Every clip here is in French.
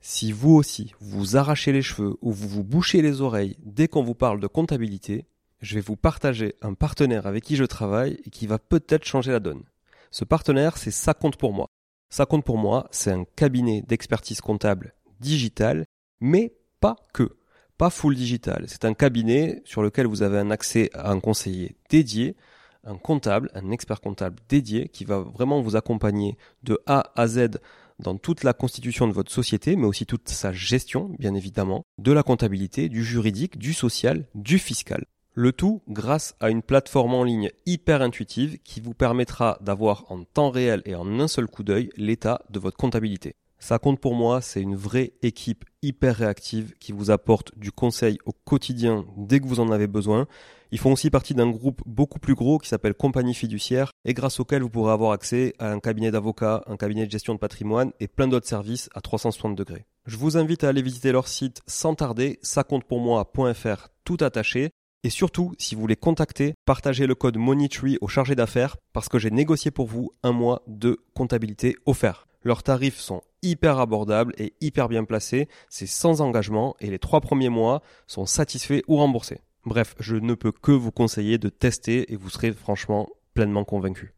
Si vous aussi, vous arrachez les cheveux ou vous vous bouchez les oreilles dès qu'on vous parle de comptabilité, je vais vous partager un partenaire avec qui je travaille et qui va peut-être changer la donne. Ce partenaire, c'est Ça compte pour moi. Ça compte pour moi, c'est un cabinet d'expertise comptable digital, mais pas que. Pas full digital. C'est un cabinet sur lequel vous avez un accès à un conseiller dédié, un comptable, un expert comptable dédié qui va vraiment vous accompagner de A à Z dans toute la constitution de votre société, mais aussi toute sa gestion, bien évidemment, de la comptabilité, du juridique, du social, du fiscal. Le tout grâce à une plateforme en ligne hyper intuitive qui vous permettra d'avoir en temps réel et en un seul coup d'œil l'état de votre comptabilité. Ça compte pour moi, c'est une vraie équipe hyper réactive qui vous apporte du conseil au quotidien dès que vous en avez besoin. Ils font aussi partie d'un groupe beaucoup plus gros qui s'appelle Compagnie Fiduciaire et grâce auquel vous pourrez avoir accès à un cabinet d'avocats, un cabinet de gestion de patrimoine et plein d'autres services à 360 degrés. Je vous invite à aller visiter leur site sans tarder, ça-compte-pour-moi.fr tout attaché. Et surtout, si vous voulez contacter, partagez le code MONEYTREE au chargé d'affaires parce que j'ai négocié pour vous un mois de comptabilité offert. Leurs tarifs sont hyper abordables et hyper bien placés, c'est sans engagement et les trois premiers mois sont satisfaits ou remboursés. Bref, je ne peux que vous conseiller de tester et vous serez franchement pleinement convaincu.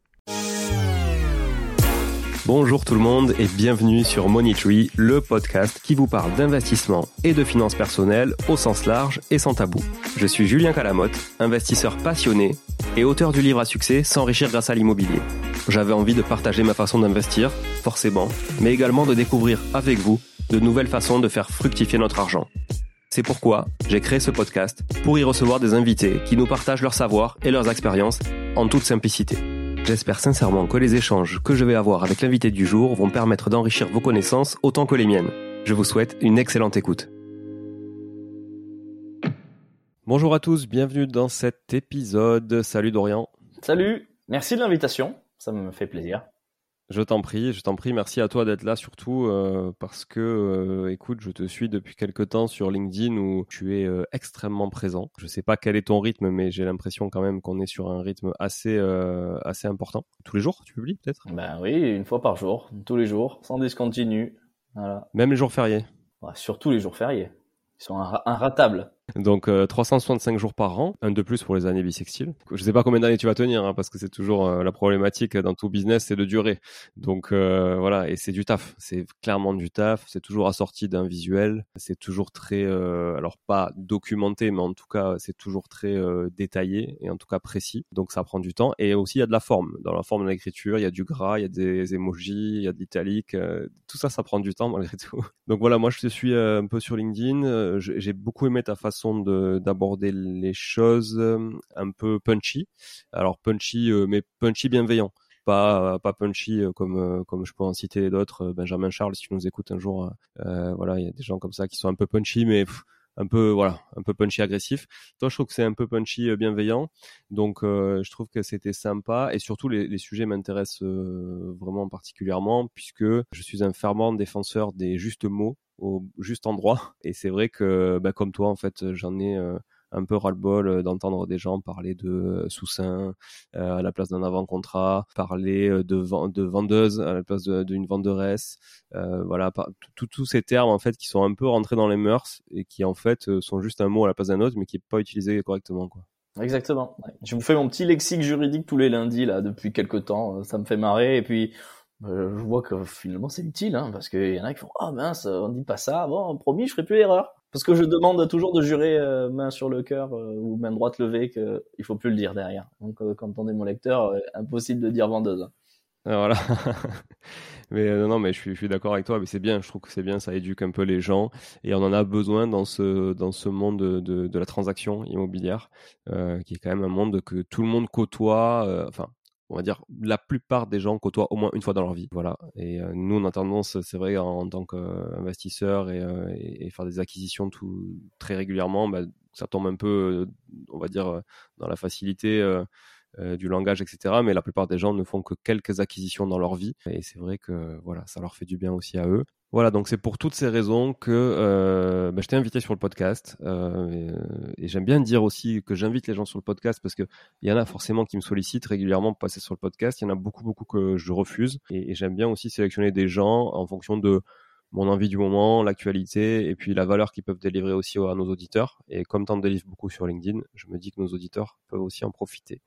Bonjour tout le monde et bienvenue sur Money Tree, le podcast qui vous parle d'investissement et de finances personnelles au sens large et sans tabou. Je suis Julien Calamotte, investisseur passionné et auteur du livre à succès S'enrichir grâce à l'immobilier. J'avais envie de partager ma façon d'investir, forcément, mais également de découvrir avec vous de nouvelles façons de faire fructifier notre argent. C'est pourquoi j'ai créé ce podcast pour y recevoir des invités qui nous partagent leur savoir et leurs expériences en toute simplicité. J'espère sincèrement que les échanges que je vais avoir avec l'invité du jour vont permettre d'enrichir vos connaissances autant que les miennes. Je vous souhaite une excellente écoute. Bonjour à tous, bienvenue dans cet épisode. Salut Dorian. Salut, merci de l'invitation ça me fait plaisir. Je t'en prie, je t'en prie. Merci à toi d'être là surtout euh, parce que, euh, écoute, je te suis depuis quelques temps sur LinkedIn où tu es euh, extrêmement présent. Je sais pas quel est ton rythme, mais j'ai l'impression quand même qu'on est sur un rythme assez assez important. Tous les jours, tu publies peut-être? Ben oui, une fois par jour, tous les jours, sans discontinu. Voilà. Même les jours fériés? surtout les jours fériés. Ils sont inratables. Donc 365 euh, jours par an, un de plus pour les années bissextiles. Je sais pas combien d'années tu vas tenir, hein, parce que c'est toujours euh, la problématique dans tout business, c'est de durer. Donc euh, voilà, et c'est du taf, c'est clairement du taf, c'est toujours assorti d'un visuel, c'est toujours très, alors pas documenté, mais en tout cas c'est toujours très détaillé et en tout cas précis. Donc ça prend du temps et aussi il y a de la forme. Dans la forme de l'écriture, il y a du gras, il y a des emojis, il y a de l'italique, tout ça, ça prend du temps malgré tout. Donc voilà, moi je te suis un peu sur LinkedIn, j'ai beaucoup aimé ta façon d'aborder les choses euh, un peu punchy. Alors punchy, euh, mais punchy bienveillant pas pas punchy euh, comme comme je peux en citer d'autres Benjamin Charles si tu nous écoutes un jour voilà il y a des gens comme ça qui sont un peu punchy mais un peu voilà un peu punchy agressif. Toi je trouve que c'est un peu punchy bienveillant. Donc je trouve que c'était sympa. Et surtout les, les sujets m'intéressent vraiment particulièrement puisque je suis un fervent défenseur des justes mots au juste endroit. Et c'est vrai que, bah, comme toi, en fait, j'en ai euh, un peu ras-le-bol euh, d'entendre des gens parler de euh, sous-sein à la place d'un avant-contrat, parler de, de vendeuse à la place d'une venderesse. voilà, tous ces termes en fait qui sont un peu rentrés dans les mœurs et qui en fait sont juste un mot à la place d'un autre, mais qui n'est pas utilisé correctement. Exactement. Je vous fais mon petit lexique juridique tous les lundis là depuis quelques temps. Ça me fait marrer et puis euh, je vois que finalement c'est utile, hein, parce qu'il y en a qui font ah mince, on dit pas ça. Bon, promis, je ferai plus l'erreur. Parce que je demande toujours de jurer euh, main sur le cœur euh, ou main droite levée qu'il faut plus le dire derrière. Donc quand on est mon lecteur, impossible de dire vendeuse. Ah, voilà. mais non, mais je suis, je suis d'accord avec toi. Mais c'est bien. Je trouve que c'est bien. Ça éduque un peu les gens et on en a besoin dans ce dans ce monde de, de, de la transaction immobilière, qui est quand même un monde que tout le monde côtoie. enfin, on va dire, la plupart des gens côtoient au moins une fois dans leur vie. Voilà. Et euh, nous, on a c'est vrai, en, tant qu'investisseur euh, et, faire des acquisitions tout, très régulièrement, bah, ça tombe un peu, on va dire, dans la facilité. Euh, du langage, etc. Mais la plupart des gens ne font que quelques acquisitions dans leur vie. Et c'est vrai que voilà, ça leur fait du bien aussi à eux. Voilà, donc c'est pour toutes ces raisons que euh, bah, je t'ai invité sur le podcast. Euh, et, j'aime bien dire aussi que j'invite les gens sur le podcast parce qu'il y en a forcément qui me sollicitent régulièrement pour passer sur le podcast. Il y en a beaucoup, beaucoup que je refuse. Et, j'aime bien aussi sélectionner des gens en fonction de mon envie du moment, l'actualité et puis la valeur qu'ils peuvent délivrer aussi à nos auditeurs. Et comme tu en délivres beaucoup sur LinkedIn, je me dis que nos auditeurs peuvent aussi en profiter.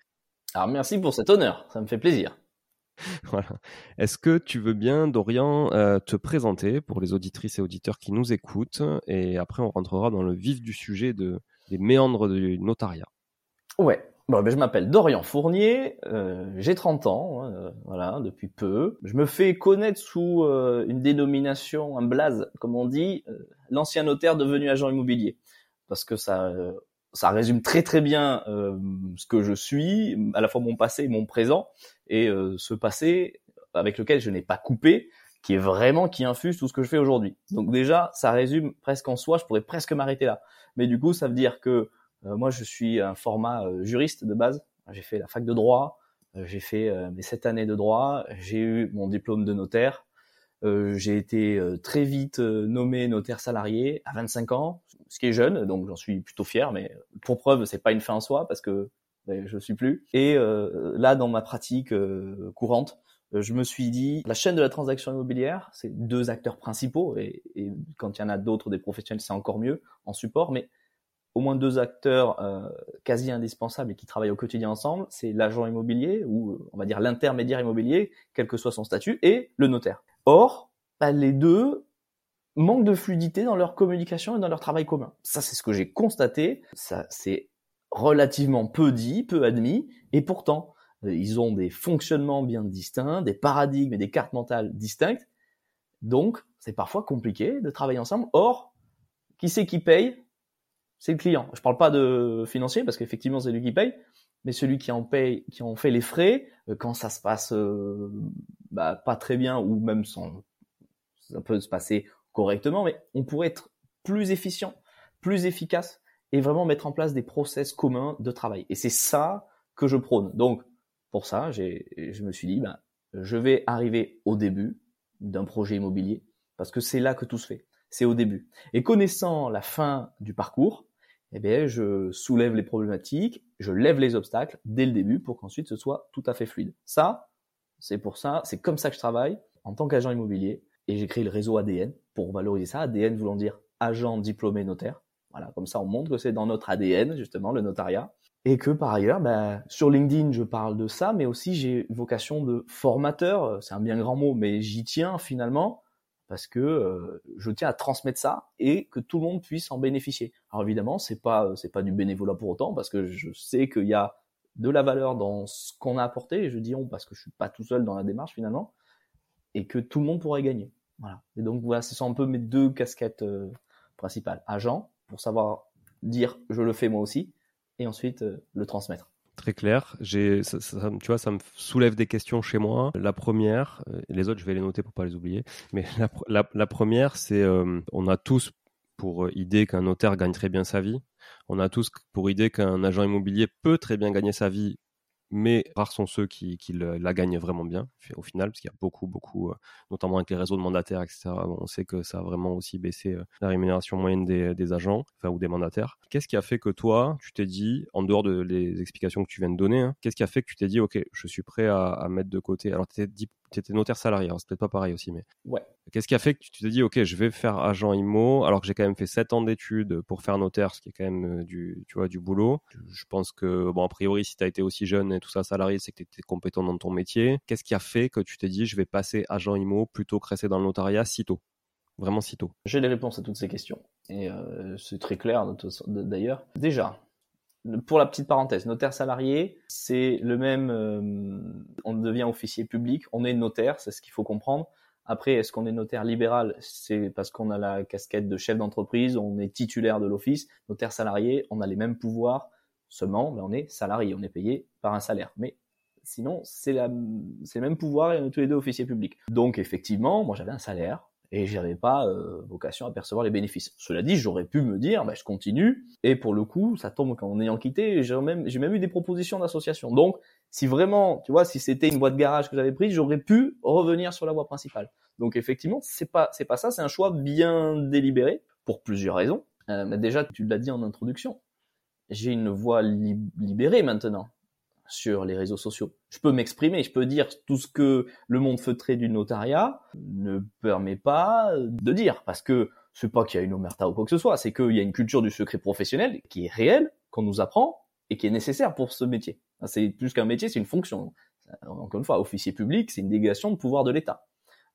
Alors merci pour cet honneur, ça me fait plaisir. voilà. Est-ce que tu veux bien, Dorian, euh, te présenter pour les auditrices et auditeurs qui nous écoutent et après on rentrera dans le vif du sujet de, des méandres du notariat? Ouais. Bon, ben, je m'appelle Dorian Fournier, euh, j'ai 30 ans, hein, euh, voilà, depuis peu. Je me fais connaître sous une dénomination, un blaze, comme on dit, l'ancien notaire devenu agent immobilier, parce que ça, ça résume très très bien ce que je suis, à la fois mon passé et mon présent, et ce passé avec lequel je n'ai pas coupé, qui est vraiment qui infuse tout ce que je fais aujourd'hui. Donc déjà, ça résume presque en soi, je pourrais presque m'arrêter là. Mais du coup, ça veut dire que euh, moi, je suis un format euh, juriste de base. J'ai fait la fac de droit, euh, j'ai fait mes sept années de droit, j'ai eu mon diplôme de notaire. J'ai été très vite nommé notaire salarié à 25 ans, ce qui est jeune, donc j'en suis plutôt fier. Mais pour preuve, c'est pas une fin en soi parce que ben, je suis plus. Et là, dans ma pratique courante, je me suis dit, la chaîne de la transaction immobilière, c'est deux acteurs principaux, et, et quand il y en a d'autres, des professionnels, c'est encore mieux en support, mais au moins deux acteurs euh, quasi indispensables et qui travaillent au quotidien ensemble, c'est l'agent immobilier ou on va dire l'intermédiaire immobilier, quel que soit son statut, et le notaire. Or, bah, les deux manquent de fluidité dans leur communication et dans leur travail commun. Ça, c'est ce que j'ai constaté. Ça, c'est relativement peu dit, peu admis, et pourtant, euh, ils ont des fonctionnements bien distincts, des paradigmes et des cartes mentales distinctes. Donc, c'est parfois compliqué de travailler ensemble. Or, qui c'est qui paye? C'est le client. Je parle pas de financier parce qu'effectivement c'est lui qui paye, mais celui qui en paye, qui en fait les frais, euh, quand ça se passe euh, bah, pas très bien ou même sans, ça peut se passer correctement, mais on pourrait être plus efficient, plus efficace et vraiment mettre en place des process communs de travail. Et c'est ça que je prône. Donc pour ça, je me suis dit, bah, je vais arriver au début d'un projet immobilier parce que c'est là que tout se fait. C'est au début. Et connaissant la fin du parcours, eh bien, je soulève les problématiques, je lève les obstacles dès le début pour qu'ensuite ce soit tout à fait fluide. Ça, c'est pour ça, c'est comme ça que je travaille en tant qu'agent immobilier et j'ai créé le réseau ADN pour valoriser ça. ADN voulant dire agent diplômé notaire. Voilà, comme ça on montre que c'est dans notre ADN justement le notariat et que par ailleurs, ben, sur LinkedIn je parle de ça, mais aussi j'ai vocation de formateur. C'est un bien grand mot, mais j'y tiens finalement parce que euh, je tiens à transmettre ça et que tout le monde puisse en bénéficier. Alors évidemment, c'est pas c'est pas du bénévolat pour autant parce que je sais qu'il y a de la valeur dans ce qu'on a apporté et je dis on parce que je suis pas tout seul dans la démarche finalement et que tout le monde pourrait gagner. Voilà. Et donc voilà, ce sont un peu mes deux casquettes euh, principales. Agent pour savoir dire je le fais moi aussi et ensuite euh, le transmettre très clair. Tu vois, ça me soulève des questions chez moi. La première, euh, les autres, je vais les noter pour pas les oublier. Mais la, première, c'est, euh, on a tous pour idée qu'un notaire gagne très bien sa vie. On a tous pour idée qu'un agent immobilier peut très bien gagner sa vie mais rares sont ceux qui, la gagnent vraiment bien au final, parce qu'il y a beaucoup, beaucoup, euh, notamment avec les réseaux de mandataires, etc. on sait que ça a vraiment aussi baissé euh, la rémunération moyenne des, agents, enfin ou des mandataires. Qu'est-ce qui a fait que toi, tu t'es dit, en dehors de les explications que tu viens de donner, hein, qu'est-ce qui a fait que tu t'es dit, ok, je suis prêt à, mettre de côté? Alors tu étais notaire salarié, c'est peut-être pas pareil aussi, mais ouais. Qu'est-ce qui a fait que tu t'es dit, ok, je vais faire agent IMO, alors que j'ai quand même fait 7 ans d'études pour faire notaire, ce qui est quand même euh, du, tu vois, du boulot. Je pense que, bon, a priori, si tu as été aussi jeune et tout ça salarié, c'est que tu étais compétent dans ton métier. Qu'est-ce qui a fait que tu t'es dit, je vais passer agent IMO plutôt que rester dans le notariat si tôt? Vraiment si tôt? J'ai les réponses à toutes ces questions. Et euh, c'est très clair d'ailleurs. Déjà, pour la petite parenthèse, notaire salarié, c'est le même. Euh, on devient officier public, on est notaire, c'est ce qu'il faut comprendre. Après, est-ce qu'on est notaire libéral? C'est parce qu'on a la casquette de chef d'entreprise, on est titulaire de l'office. Notaire salarié, on a les mêmes pouvoirs, seulement mais on est salarié, on est payé par un salaire. Mais sinon, c'est le même pouvoir et on est tous les deux officiers publics. Donc effectivement, moi j'avais un salaire, et j'avais pas euh, vocation à percevoir les bénéfices. Cela dit, j'aurais pu me dire, bah, je continue, et pour le coup, ça tombe on ayant quitté, j'ai même, j'ai même eu des propositions d'association. Donc, si vraiment, tu vois, si c'était une voie de garage que j'avais prise, j'aurais pu revenir sur la voie principale. Donc, effectivement, c'est pas, c'est pas ça, c'est un choix bien délibéré, pour plusieurs raisons. Euh, mais déjà, tu l'as dit en introduction, j'ai une voie libérée maintenant. Sur les réseaux sociaux. Je peux m'exprimer, je peux dire tout ce que le monde feutré du notariat ne permet pas de dire, parce que c'est pas qu'il y a une omerta ou quoi que ce soit, c'est qu'il y a une culture du secret professionnel qui est réelle, qu'on nous apprend et qui est nécessaire pour ce métier. C'est plus qu'un métier, c'est une fonction. Encore une fois, officier public, c'est une délégation de pouvoir de l'État.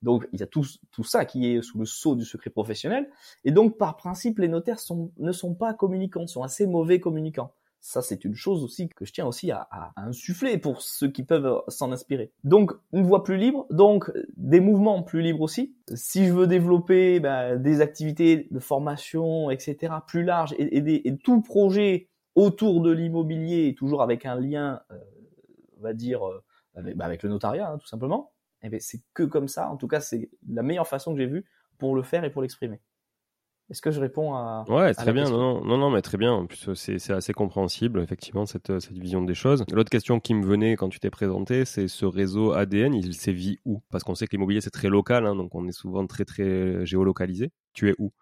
Donc il y a tout, ça qui est sous le sceau du secret professionnel. Et donc par principe, les notaires ne sont pas communicants, sont assez mauvais communicants. Ça, c'est une chose aussi que je tiens aussi à, à, insuffler pour ceux qui peuvent s'en inspirer. Donc, une voie plus libre, donc des mouvements plus libres aussi. Si je veux développer bah, des activités de formation, etc., plus larges, et, et, des, et tout projet autour de l'immobilier, toujours avec un lien, euh, on va dire, euh, avec, bah, avec, le notariat, hein, tout simplement, eh bien, c'est que comme ça. En tout cas, c'est la meilleure façon que j'ai vue pour le faire et pour l'exprimer. Est-ce que je réponds à Ouais, très bien. Non, non, non, mais très bien. En plus, c'est assez compréhensible, effectivement, cette, cette vision des choses. L'autre question qui me venait quand tu t'es présenté, c'est ce réseau ADN, il sévit où? Parce qu'on sait que l'immobilier, c'est très local, hein, donc on est souvent très, très géolocalisé. Tu es où?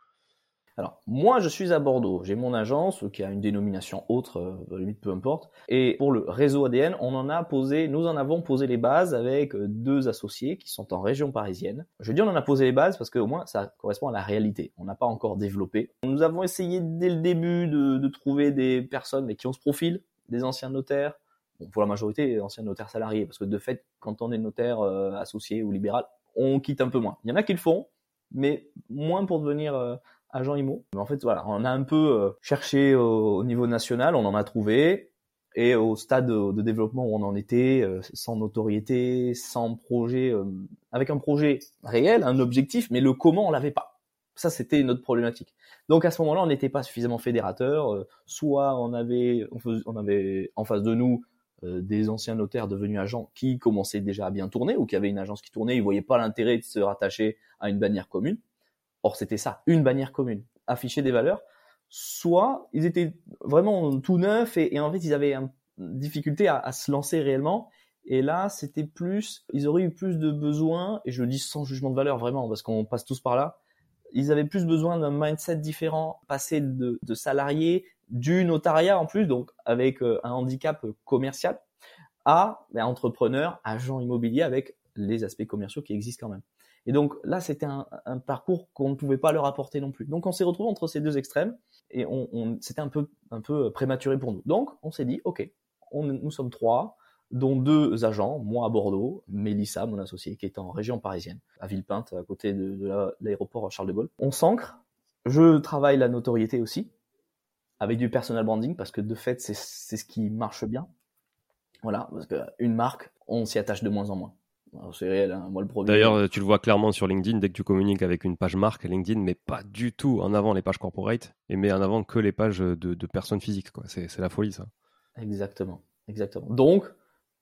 Alors, moi, je suis à Bordeaux. J'ai mon agence qui a une dénomination autre, euh, limite peu importe. Et pour le réseau ADN, on en a posé, nous en avons posé les bases avec euh, deux associés qui sont en région parisienne. Je dis on en a posé les bases parce qu'au moins ça correspond à la réalité. On n'a pas encore développé. Nous avons essayé dès le début de, de trouver des personnes mais qui ont ce profil, des anciens notaires. Bon, pour la majorité, anciens notaires salariés, parce que de fait, quand on est notaire euh, associé ou libéral, on quitte un peu moins. Il y en a qui le font, mais moins pour devenir euh, agent IMO. Mais en fait, voilà, on a un peu euh, cherché au, niveau national, on en a trouvé, et au stade de développement où on en était, euh, sans notoriété, sans projet, euh, avec un projet réel, un objectif, mais le comment on l'avait pas. Ça, c'était notre problématique. Donc à ce moment-là, on n'était pas suffisamment fédérateur. soit on avait, on, avait en face de nous des anciens notaires devenus agents qui commençaient déjà à bien tourner ou qui avaient une agence qui tournait, ils voyaient pas l'intérêt de se rattacher à une bannière commune. Or, c'était ça, une bannière commune, afficher des valeurs. Soit ils étaient vraiment tout neufs et, en fait ils avaient une difficulté à, se lancer réellement. Et là, c'était plus, ils auraient eu plus de besoins, et je le dis sans jugement de valeur vraiment, parce qu'on passe tous par là. Ils avaient plus besoin d'un mindset différent, passer de, de salarié, du notariat en plus, donc avec euh, un handicap commercial, à ben, entrepreneur, agent immobilier avec les aspects commerciaux qui existent quand même. Et donc là, c'était un, un, parcours qu'on ne pouvait pas leur apporter non plus. Donc on s'est retrouvé entre ces deux extrêmes et on, on c'était un peu, un peu prématuré pour nous. Donc on s'est dit, ok, on, nous sommes trois, dont deux agents, moi à Bordeaux, Mélissa, mon associé, qui est en région parisienne, à Villepinte, à côté de, de l'aéroport Charles de Gaulle. On s'ancre. Je travaille la notoriété aussi, avec du personal branding, parce que de fait, c'est ce qui marche bien. Voilà, parce qu'une marque, on s'y attache de moins en moins. C'est réel, hein. moi le premier. D'ailleurs, tu le vois clairement sur LinkedIn, dès que tu communiques avec une page marque, LinkedIn met pas du tout en avant les pages corporate et met en avant que les pages de, personnes physiques. C'est la folie, ça. Exactement. Exactement. Donc,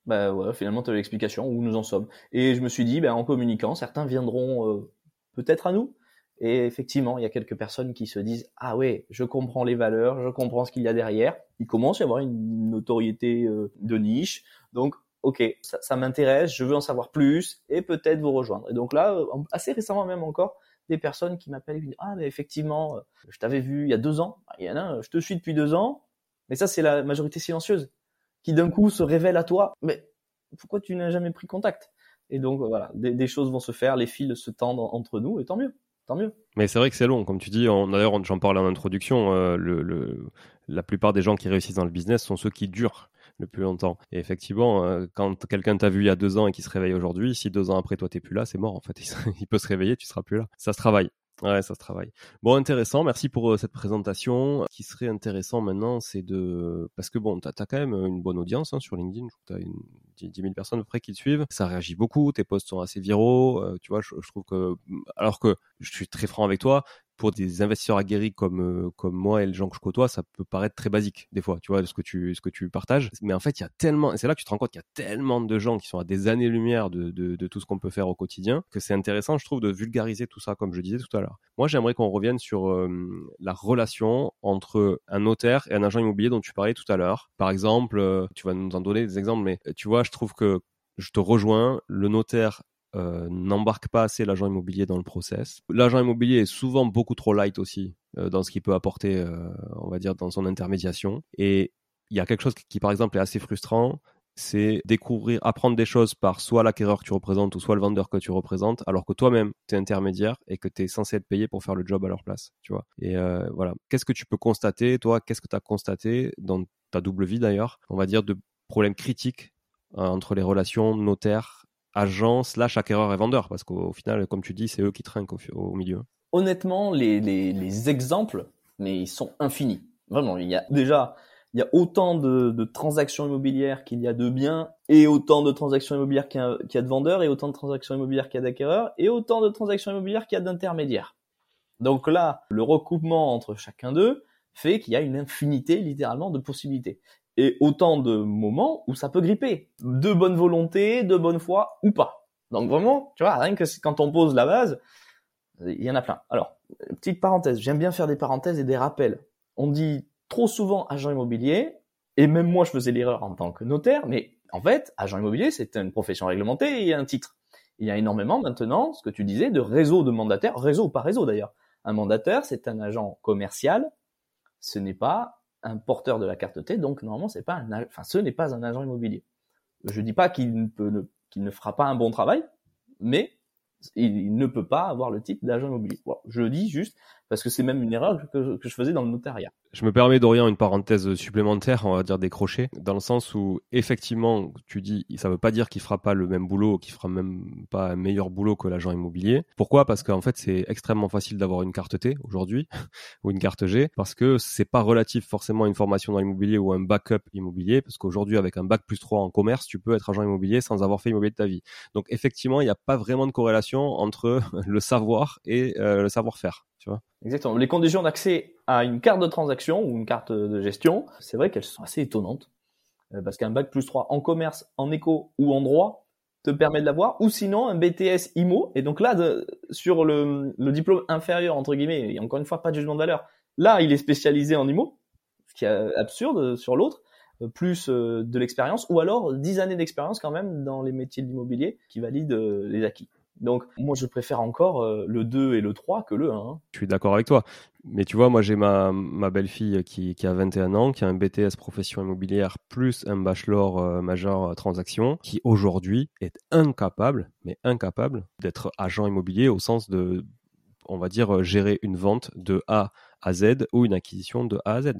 bah, ouais, finalement, tu as l'explication où nous en sommes. Et je me suis dit, bah, en communiquant, certains viendront euh, peut-être à nous. Et effectivement, il y a quelques personnes qui se disent, ah ouais, je comprends les valeurs, je comprends ce qu'il y a derrière. Il commence à y avoir une notoriété euh, de niche. Donc, ok, ça, m'intéresse, je veux en savoir plus et peut-être vous rejoindre. Et donc là, euh, assez récemment même encore, des personnes qui m'appellent et qui disent ah mais effectivement, euh, je t'avais vu il y a deux ans. Il y en a, je te suis depuis deux ans, mais ça c'est la majorité silencieuse qui d'un coup se révèle à toi. Mais pourquoi tu n'as jamais pris contact? Et donc voilà, des, choses vont se faire, les fils se tendent entre nous et tant mieux. Tant mieux. Mais c'est vrai que c'est long, comme tu dis. D'ailleurs, j'en parlais en introduction. Euh, la plupart des gens qui réussissent dans le business sont ceux qui durent le plus longtemps. Et effectivement, euh, quand quelqu'un t'a vu il y a deux ans et qui se réveille aujourd'hui, si deux ans après toi t'es plus là, c'est mort en fait. Il peut se réveiller, tu seras plus là. Ça se travaille. Ouais, ça se travaille. Bon, intéressant. Merci pour euh, cette présentation. Ce qui serait intéressant maintenant, c'est de... Parce que bon, tu as, quand même une bonne audience hein, sur LinkedIn. Tu as une... 10 000 personnes à peu près qui te suivent. Ça réagit beaucoup. Tes posts sont assez viraux. Euh, tu vois, je, je, trouve que... Alors que je suis très franc avec toi, pour des investisseurs aguerris comme euh, comme moi et les gens que je côtoie, ça peut paraître très basique des fois, tu vois, ce que tu ce que tu partages. Mais en fait, il y a tellement, c'est là que tu te rends compte qu'il y a tellement de gens qui sont à des années-lumière de, de, de tout ce qu'on peut faire au quotidien que c'est intéressant, je trouve, de vulgariser tout ça, comme je disais tout à l'heure. Moi, j'aimerais qu'on revienne sur euh, la relation entre un notaire et un agent immobilier dont tu parlais tout à l'heure. Par exemple, euh, tu vas nous en donner des exemples, mais tu vois, je trouve que je te rejoins, le notaire euh, n'embarque pas assez l'agent immobilier dans le process. L'agent immobilier est souvent beaucoup trop light aussi euh, dans ce qu'il peut apporter, euh, on va dire, dans son intermédiation. Et il y a quelque chose qui, par exemple, est assez frustrant, c'est découvrir, apprendre des choses par soit l'acquéreur que tu représentes ou soit le vendeur que tu représentes, alors que toi-même, tu es intermédiaire et que tu es censé être payé pour faire le job à leur place, tu vois. Et voilà, qu'est-ce que tu peux constater, toi, qu'est-ce que tu as constaté dans ta double vie d'ailleurs, on va dire de problèmes critiques entre les relations notaire, agent, slash acquéreur et vendeur, parce qu'au final, comme tu dis, c'est eux qui trinquent au, milieu. Honnêtement, les, les exemples, mais ils sont infinis. Vraiment, il y a déjà il y a autant de, transactions immobilières qu'il y a de biens, et autant de transactions immobilières qu'il y, a, de vendeurs, et autant de transactions immobilières qu'il y a d'acquéreurs, et autant de transactions immobilières qu'il y a d'intermédiaires. Donc là, le recoupement entre chacun d'eux fait qu'il y a une infinité, littéralement, de possibilités. Et autant de moments où ça peut gripper. De bonne volonté, de bonne foi, ou pas. Donc vraiment, tu vois, rien que quand on pose la base, il y en a plein. Alors, petite parenthèse, j'aime bien faire des parenthèses et des rappels. On dit trop souvent agent immobilier, et même moi je faisais l'erreur en tant que notaire, mais en fait, agent immobilier, c'est une profession réglementée et un titre. Il y a énormément maintenant, ce que tu disais, de réseaux de mandataires, réseau ou pas réseau d'ailleurs. Un mandataire, c'est un agent commercial, ce n'est pas un porteur de la carte T, donc normalement c'est pas un, enfin ce n'est pas un agent immobilier. Je dis pas qu'il ne, ne fera pas un bon travail, mais il, ne peut pas avoir le titre d'agent immobilier. je dis juste parce que c'est même une erreur que, je faisais dans le notariat. Je me permets d'Orient une parenthèse supplémentaire, on va dire décrocher, dans le sens où effectivement, tu dis, ça veut pas dire qu'il fera pas le même boulot, qu'il fera même pas un meilleur boulot que l'agent immobilier. Pourquoi? Parce qu'en fait, c'est extrêmement facile d'avoir une carte T aujourd'hui ou une carte G, parce que c'est pas relatif forcément à une formation dans l'immobilier ou un backup immobilier, parce qu'aujourd'hui, avec un bac plus 3 en commerce, tu peux être agent immobilier sans avoir fait immobilier de ta vie. Donc effectivement, il n'y a pas vraiment de corrélation entre le savoir et euh, le savoir-faire. Exactement. Les conditions d'accès à une carte de transaction ou une carte de gestion, c'est vrai qu'elles sont assez étonnantes. Euh, parce qu'un bac plus 3 en commerce, en éco ou en droit te permet de l'avoir, ou sinon un BTS IMO. Et donc là, sur le, diplôme inférieur, entre guillemets, et encore une fois, pas de jugement de valeur, là, il est spécialisé en IMO, ce qui est absurde sur l'autre, euh, plus euh, de l'expérience, ou alors 10 années d'expérience quand même dans les métiers de l'immobilier qui valident les acquis. Donc moi je préfère encore euh, le 2 et le 3 que le 1. Hein. Je suis d'accord avec toi. Mais tu vois, moi j'ai ma, ma belle-fille qui, qui a 21 ans, qui a un BTS profession immobilière plus un bachelor euh, majeur transaction, qui aujourd'hui est incapable, mais incapable d'être agent immobilier au sens de, on va dire, gérer une vente de A à Z ou une acquisition de A à Z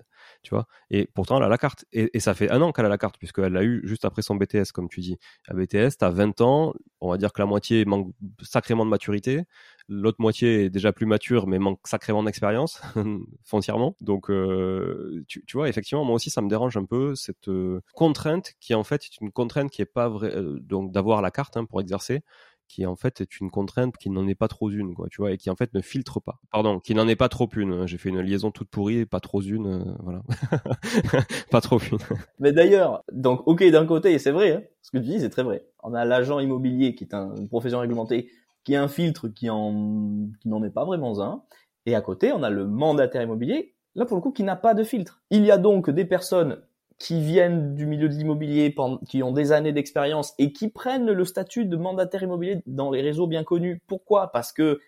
tu vois. Et pourtant, elle a la carte. Et, ça fait un an qu'elle a la carte, puisqu'elle l'a eu juste après son BTS, comme tu dis. À BTS, tu as 20 ans, on va dire que la moitié manque sacrément de maturité, l'autre moitié est déjà plus mature, mais manque sacrément d'expérience, foncièrement. Donc, euh, tu, vois, effectivement, moi aussi, ça me dérange un peu, cette euh, contrainte qui, en fait, est une contrainte qui est pas vraie, euh, donc d'avoir la carte hein, pour exercer, qui en fait est une contrainte qui n'en est pas trop une, quoi, tu vois, et qui en fait ne filtre pas. Pardon, qui n'en est pas trop une. Hein. J'ai fait une liaison toute pourrie, pas trop une, euh, voilà, pas trop une. Mais d'ailleurs, donc ok d'un côté, et c'est vrai, hein, ce que tu dis, c'est très vrai. On a l'agent immobilier qui est une profession réglementée, qui est un filtre qui en qui n'en est pas vraiment un, et à côté, on a le mandataire immobilier, là pour le coup, qui n'a pas de filtre. Il y a donc des personnes qui viennent du milieu de l'immobilier, qui ont des années d'expérience et qui prennent le statut de mandataire immobilier dans les réseaux bien connus. Pourquoi? Parce que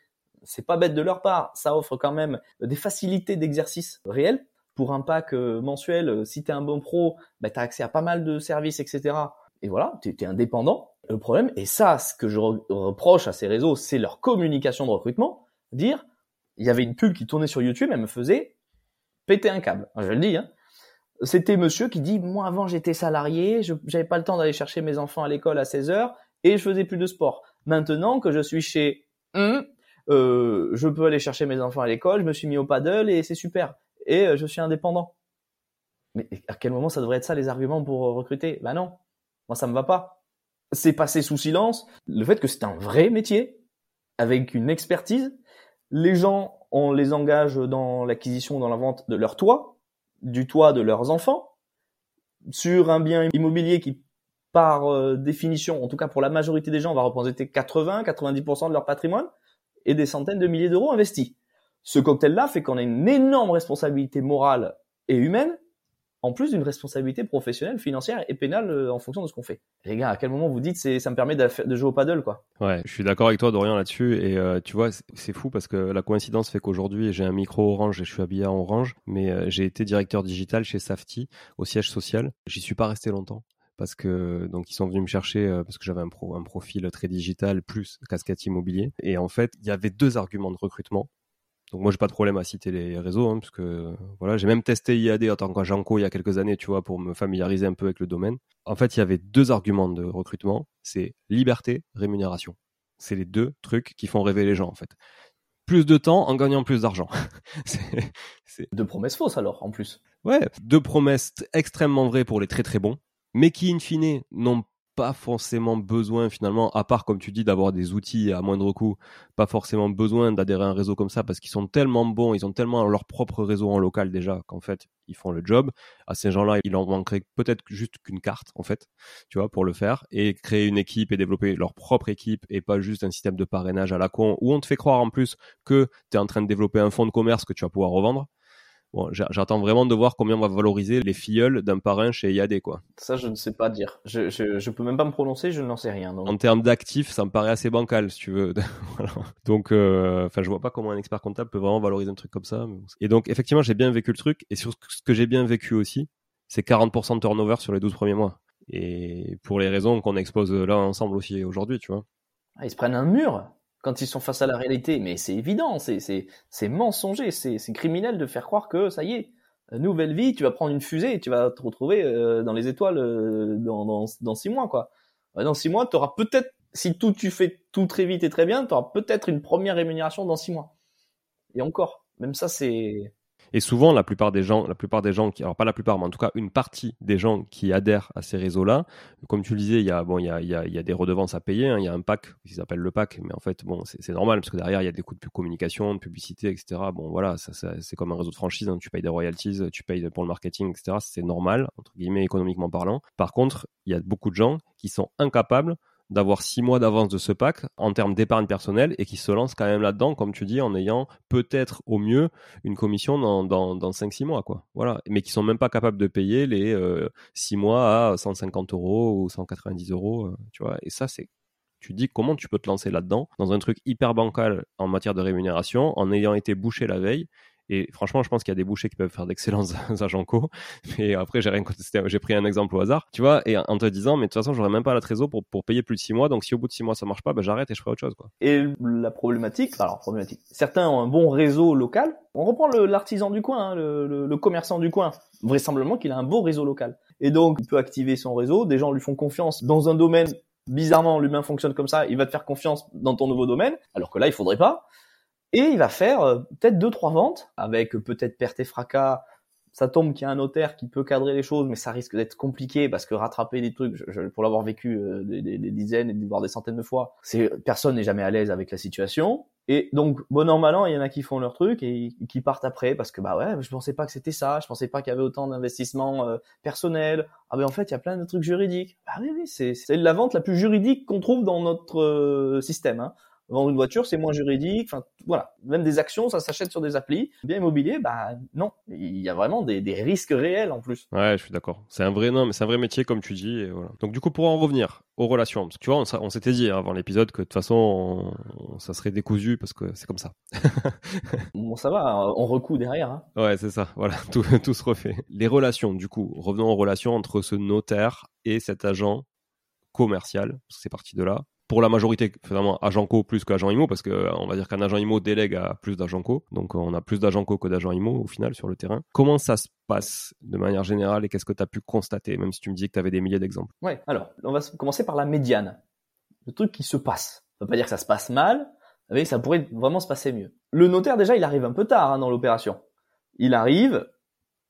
c'est pas bête de leur part, ça offre quand même des facilités d'exercice réels. Pour un pack euh, mensuel, si tu es un bon pro, bah, tu as accès à pas mal de services, etc. Et voilà, tu es, indépendant. Le problème, et ça, ce que je reproche à ces réseaux, c'est leur communication de recrutement. Dire, il y avait une pub qui tournait sur YouTube, elle me faisait péter un câble. Je le dis, hein c'était monsieur qui dit moi avant j'étais salarié, je j'avais pas le temps d'aller chercher mes enfants à l'école à 16 heures et je faisais plus de sport. Maintenant que je suis chez hum, euh, je peux aller chercher mes enfants à l'école, je me suis mis au paddle et c'est super et euh, je suis indépendant. Mais à quel moment ça devrait être ça les arguments pour euh, recruter? Bah non. Moi ça me va pas. C'est passé sous silence le fait que c'est un vrai métier avec une expertise. Les gens on les engage dans l'acquisition dans la vente de leur toit du toit de leurs enfants sur un bien immobilier qui par euh, définition, en tout cas pour la majorité des gens, va représenter 80-90% de leur patrimoine et des centaines de milliers d'euros investis. Ce cocktail-là fait qu'on a une énorme responsabilité morale et humaine en plus d'une responsabilité professionnelle, financière et pénale euh, en fonction de ce qu'on fait. Les gars, à quel moment vous dites c'est ça me permet de, jouer au paddle quoi? Ouais, je suis d'accord avec toi Dorian là-dessus et euh, tu vois c'est fou parce que la coïncidence fait qu'aujourd'hui j'ai un micro orange et je suis habillé en orange, mais euh, j'ai été directeur digital chez Safety au siège social. J'y suis pas resté longtemps parce que donc ils sont venus me chercher euh, parce que j'avais un, pro, un profil très digital plus casquette immobilier. Et en fait, il y avait deux arguments de recrutement. Donc moi j'ai pas de problème à citer les réseaux, hein, parce que voilà, j'ai même testé IAD en tant qu'agenco il y a quelques années, tu vois, pour me familiariser un peu avec le domaine. En fait, il y avait deux arguments de recrutement, c'est liberté, rémunération. C'est les deux trucs qui font rêver les gens en fait. Plus de temps en gagnant plus d'argent. c'est deux promesses fausses alors en plus. Ouais, deux promesses extrêmement vraies pour les très très bons, mais qui in fine n'ont pas forcément besoin finalement, à part comme tu dis d'avoir des outils à moindre coût, pas forcément besoin d'adhérer à un réseau comme ça parce qu'ils sont tellement bons, ils ont tellement leur propre réseau en local déjà qu'en fait ils font le job. À ces gens-là, il en manquerait peut-être juste qu'une carte en fait, tu vois, pour le faire et créer une équipe et développer leur propre équipe et pas juste un système de parrainage à la con où on te fait croire en plus que tu es en train de développer un fonds de commerce que tu vas pouvoir revendre. Bon, j'attends vraiment de voir combien on va valoriser les filleuls d'un parrain chez IAD, quoi. Ça, je ne sais pas dire. Je, je, je peux même pas me prononcer, je n'en sais rien. En termes d'actifs, ça me paraît assez bancal, si tu veux. Donc, euh, enfin, je vois pas comment un expert comptable peut vraiment valoriser un truc comme ça. Et donc, effectivement, j'ai bien vécu le truc. Et sur ce que j'ai bien vécu aussi, c'est 40% de turnover sur les 12 premiers mois. Et pour les raisons qu'on expose là ensemble aussi aujourd'hui, tu vois. Ah, ils se prennent un mur quand ils sont face à la réalité. Mais c'est évident, c'est, c'est, c'est mensonger, c'est, criminel de faire croire que ça y est, nouvelle vie, tu vas prendre une fusée et tu vas te retrouver euh, dans les étoiles euh, dans, dans, dans, six mois, quoi. Dans six mois, tu auras peut-être, si tout tu fais tout très vite et très bien, tu auras peut-être une première rémunération dans six mois. Et encore, même ça, c'est et souvent, la plupart des gens, la plupart des gens qui, alors pas la plupart, mais en tout cas une partie des gens qui adhèrent à ces réseaux-là, comme tu le disais, il y a bon, il y a, il y a, il y a des redevances à payer. Hein, il y a un pack qui s'appelle le pack, mais en fait, bon, c'est normal parce que derrière il y a des coûts de communication, de publicité, etc. Bon, voilà, c'est comme un réseau de franchise. Hein, tu payes des royalties, tu payes pour le marketing, etc. C'est normal entre guillemets économiquement parlant. Par contre, il y a beaucoup de gens qui sont incapables d'avoir six mois d'avance de ce pack en termes d'épargne personnelle et qui se lance quand même là-dedans, comme tu dis, en ayant peut-être au mieux une commission dans, dans, dans 5-6 mois, quoi. Voilà. Mais qui sont même pas capables de payer les euh, 6 mois à 150 euros ou 190 euros, euh, tu vois. Et ça, c'est tu dis comment tu peux te lancer là-dedans dans un truc hyper bancal en matière de rémunération en ayant été bouché la veille et franchement, je pense qu'il y a des bouchers qui peuvent faire d'excellents agents co. Mais après, j'ai rien J'ai pris un exemple au hasard, tu vois, et en te disant, mais de toute façon, j'aurais même pas la trésor pour, pour payer plus de six mois. Donc, si au bout de six mois ça marche pas, ben, j'arrête et je ferai autre chose, quoi. Et la problématique, alors problématique. Certains ont un bon réseau local. On reprend l'artisan du coin, hein, le, le, commerçant du coin. Vraisemblablement qu'il a un beau réseau local. Et donc, il peut activer son réseau. Des gens lui font confiance dans un domaine bizarrement l'humain fonctionne comme ça, il va te faire confiance dans ton nouveau domaine, alors que là il faudrait pas. Et il va faire euh, peut-être deux trois ventes avec peut-être perte et fracas. Ça tombe qu'il y a un notaire qui peut cadrer les choses, mais ça risque d'être compliqué parce que rattraper des trucs, je, pour l'avoir vécu euh, des, des, des, dizaines et voire des centaines de fois, c'est personne n'est jamais à l'aise avec la situation. Et donc bon an mal an, il y en a qui font leur truc et qui partent après parce que bah ouais, je pensais pas que c'était ça, je pensais pas qu'il y avait autant d'investissements euh, personnels. Ah ben en fait, il y a plein de trucs juridiques. Ah oui oui, c'est la vente la plus juridique qu'on trouve dans notre système. Hein. Vendre une voiture, c'est moins juridique. Enfin, voilà. Même des actions, ça s'achète sur des applis. Bien immobilier, bah non. Il y a vraiment des, des risques réels en plus. Ouais, je suis d'accord. C'est un vrai nom, mais c'est un vrai métier comme tu dis. Et voilà. Donc du coup, pour en revenir aux relations, parce que tu vois, on, s'était dit avant l'épisode que de toute façon, ça serait décousu parce que c'est comme ça. bon, ça va. On recoue derrière. Hein. Ouais, c'est ça. Voilà, tout, tout se refait. Les relations, du coup, revenons aux relations entre ce notaire et cet agent commercial, parce que c'est parti de là pour la majorité, finalement, agent co plus qu'agent IMO, parce que on va dire qu'un agent IMO délègue à plus d'agents co. Donc, on a plus d'agents co que d'agents IMO au final sur le terrain. Comment ça se passe de manière générale et qu'est-ce que tu as pu constater, même si tu me disais que tu avais des milliers d'exemples? Ouais, alors, on va commencer par la médiane. Le truc qui se passe. Ça veut pas dire que ça se passe mal, mais ça pourrait vraiment se passer mieux. Le notaire, déjà, il arrive un peu tard hein, dans l'opération. Il arrive,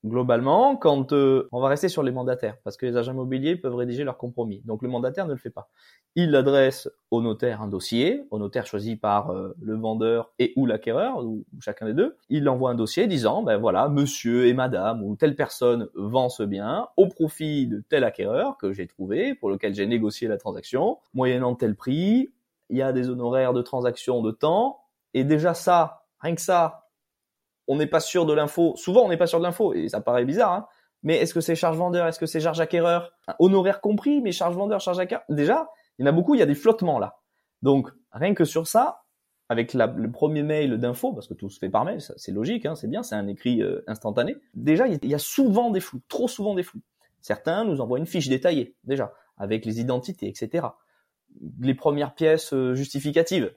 globalement, quand euh, on va rester sur les mandataires, parce que les agents immobiliers peuvent rédiger leur compromis. Donc le mandataire ne le fait pas. Il adresse au notaire un dossier, au notaire choisi par euh, le vendeur et ou l'acquéreur, ou, chacun des deux. Il envoie un dossier disant, ben voilà, monsieur et madame ou telle personne vend ce bien au profit de tel acquéreur que j'ai trouvé, pour lequel j'ai négocié la transaction, moyennant tel prix, il y a des honoraires de transaction de temps, et déjà ça, rien que ça, on n'est pas sûr de l'info. Souvent, on n'est pas sûr de l'info et ça paraît bizarre. Hein. mais est-ce que c'est charge vendeur? Est-ce que c'est charge acquéreur? Honoraire compris, mais charge vendeur, charge acquéreur? Déjà, il y en a beaucoup. Il y a des flottements là. Donc rien que sur ça, avec le premier mail d'info, parce que tout se fait par mail, c'est logique, hein, c'est bien, c'est un écrit euh, instantané. Déjà, il y a souvent des flous, trop souvent des flous. Certains nous envoient une fiche détaillée, déjà, avec les identités, etc. Les premières pièces euh, justificatives,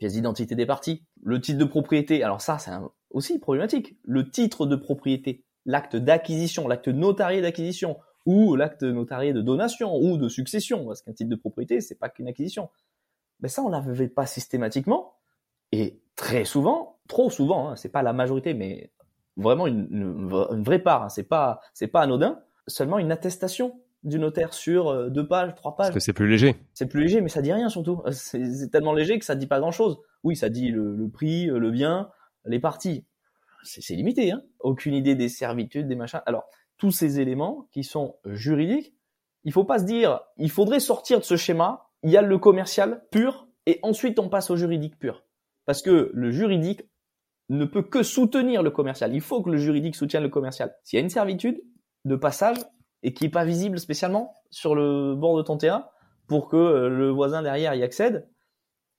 pièces d'identité des parties, le titre de propriété. Alors ça, c'est aussi problématique. Le titre de propriété, l'acte d'acquisition, l'acte notarié d'acquisition, ou l'acte notarié de donation, ou de succession, parce qu'un titre de propriété, c'est pas qu'une acquisition. Mais ça, on l'avait pas systématiquement, et très souvent, trop souvent, hein, c'est pas la majorité, mais vraiment une, une, vraie part. Hein. C'est pas c'est pas anodin. Seulement une attestation du notaire sur euh, deux pages, trois pages. Parce que c'est plus léger. C'est plus léger, mais ça dit rien surtout. C'est tellement léger que ça dit pas grand chose. Oui, ça dit le, prix, le bien, les parties. C'est limité. Hein Aucune idée des servitudes, des machins. Alors tous ces éléments qui sont juridiques, il faut pas se dire, il faudrait sortir de ce schéma. Il y a le commercial pur et ensuite on passe au juridique pur. Parce que le juridique, ne peut que soutenir le commercial. Il faut que le juridique soutienne le commercial. S'il y a une servitude de passage et qui est pas visible spécialement sur le bord de ton terrain pour que euh, le voisin derrière y accède,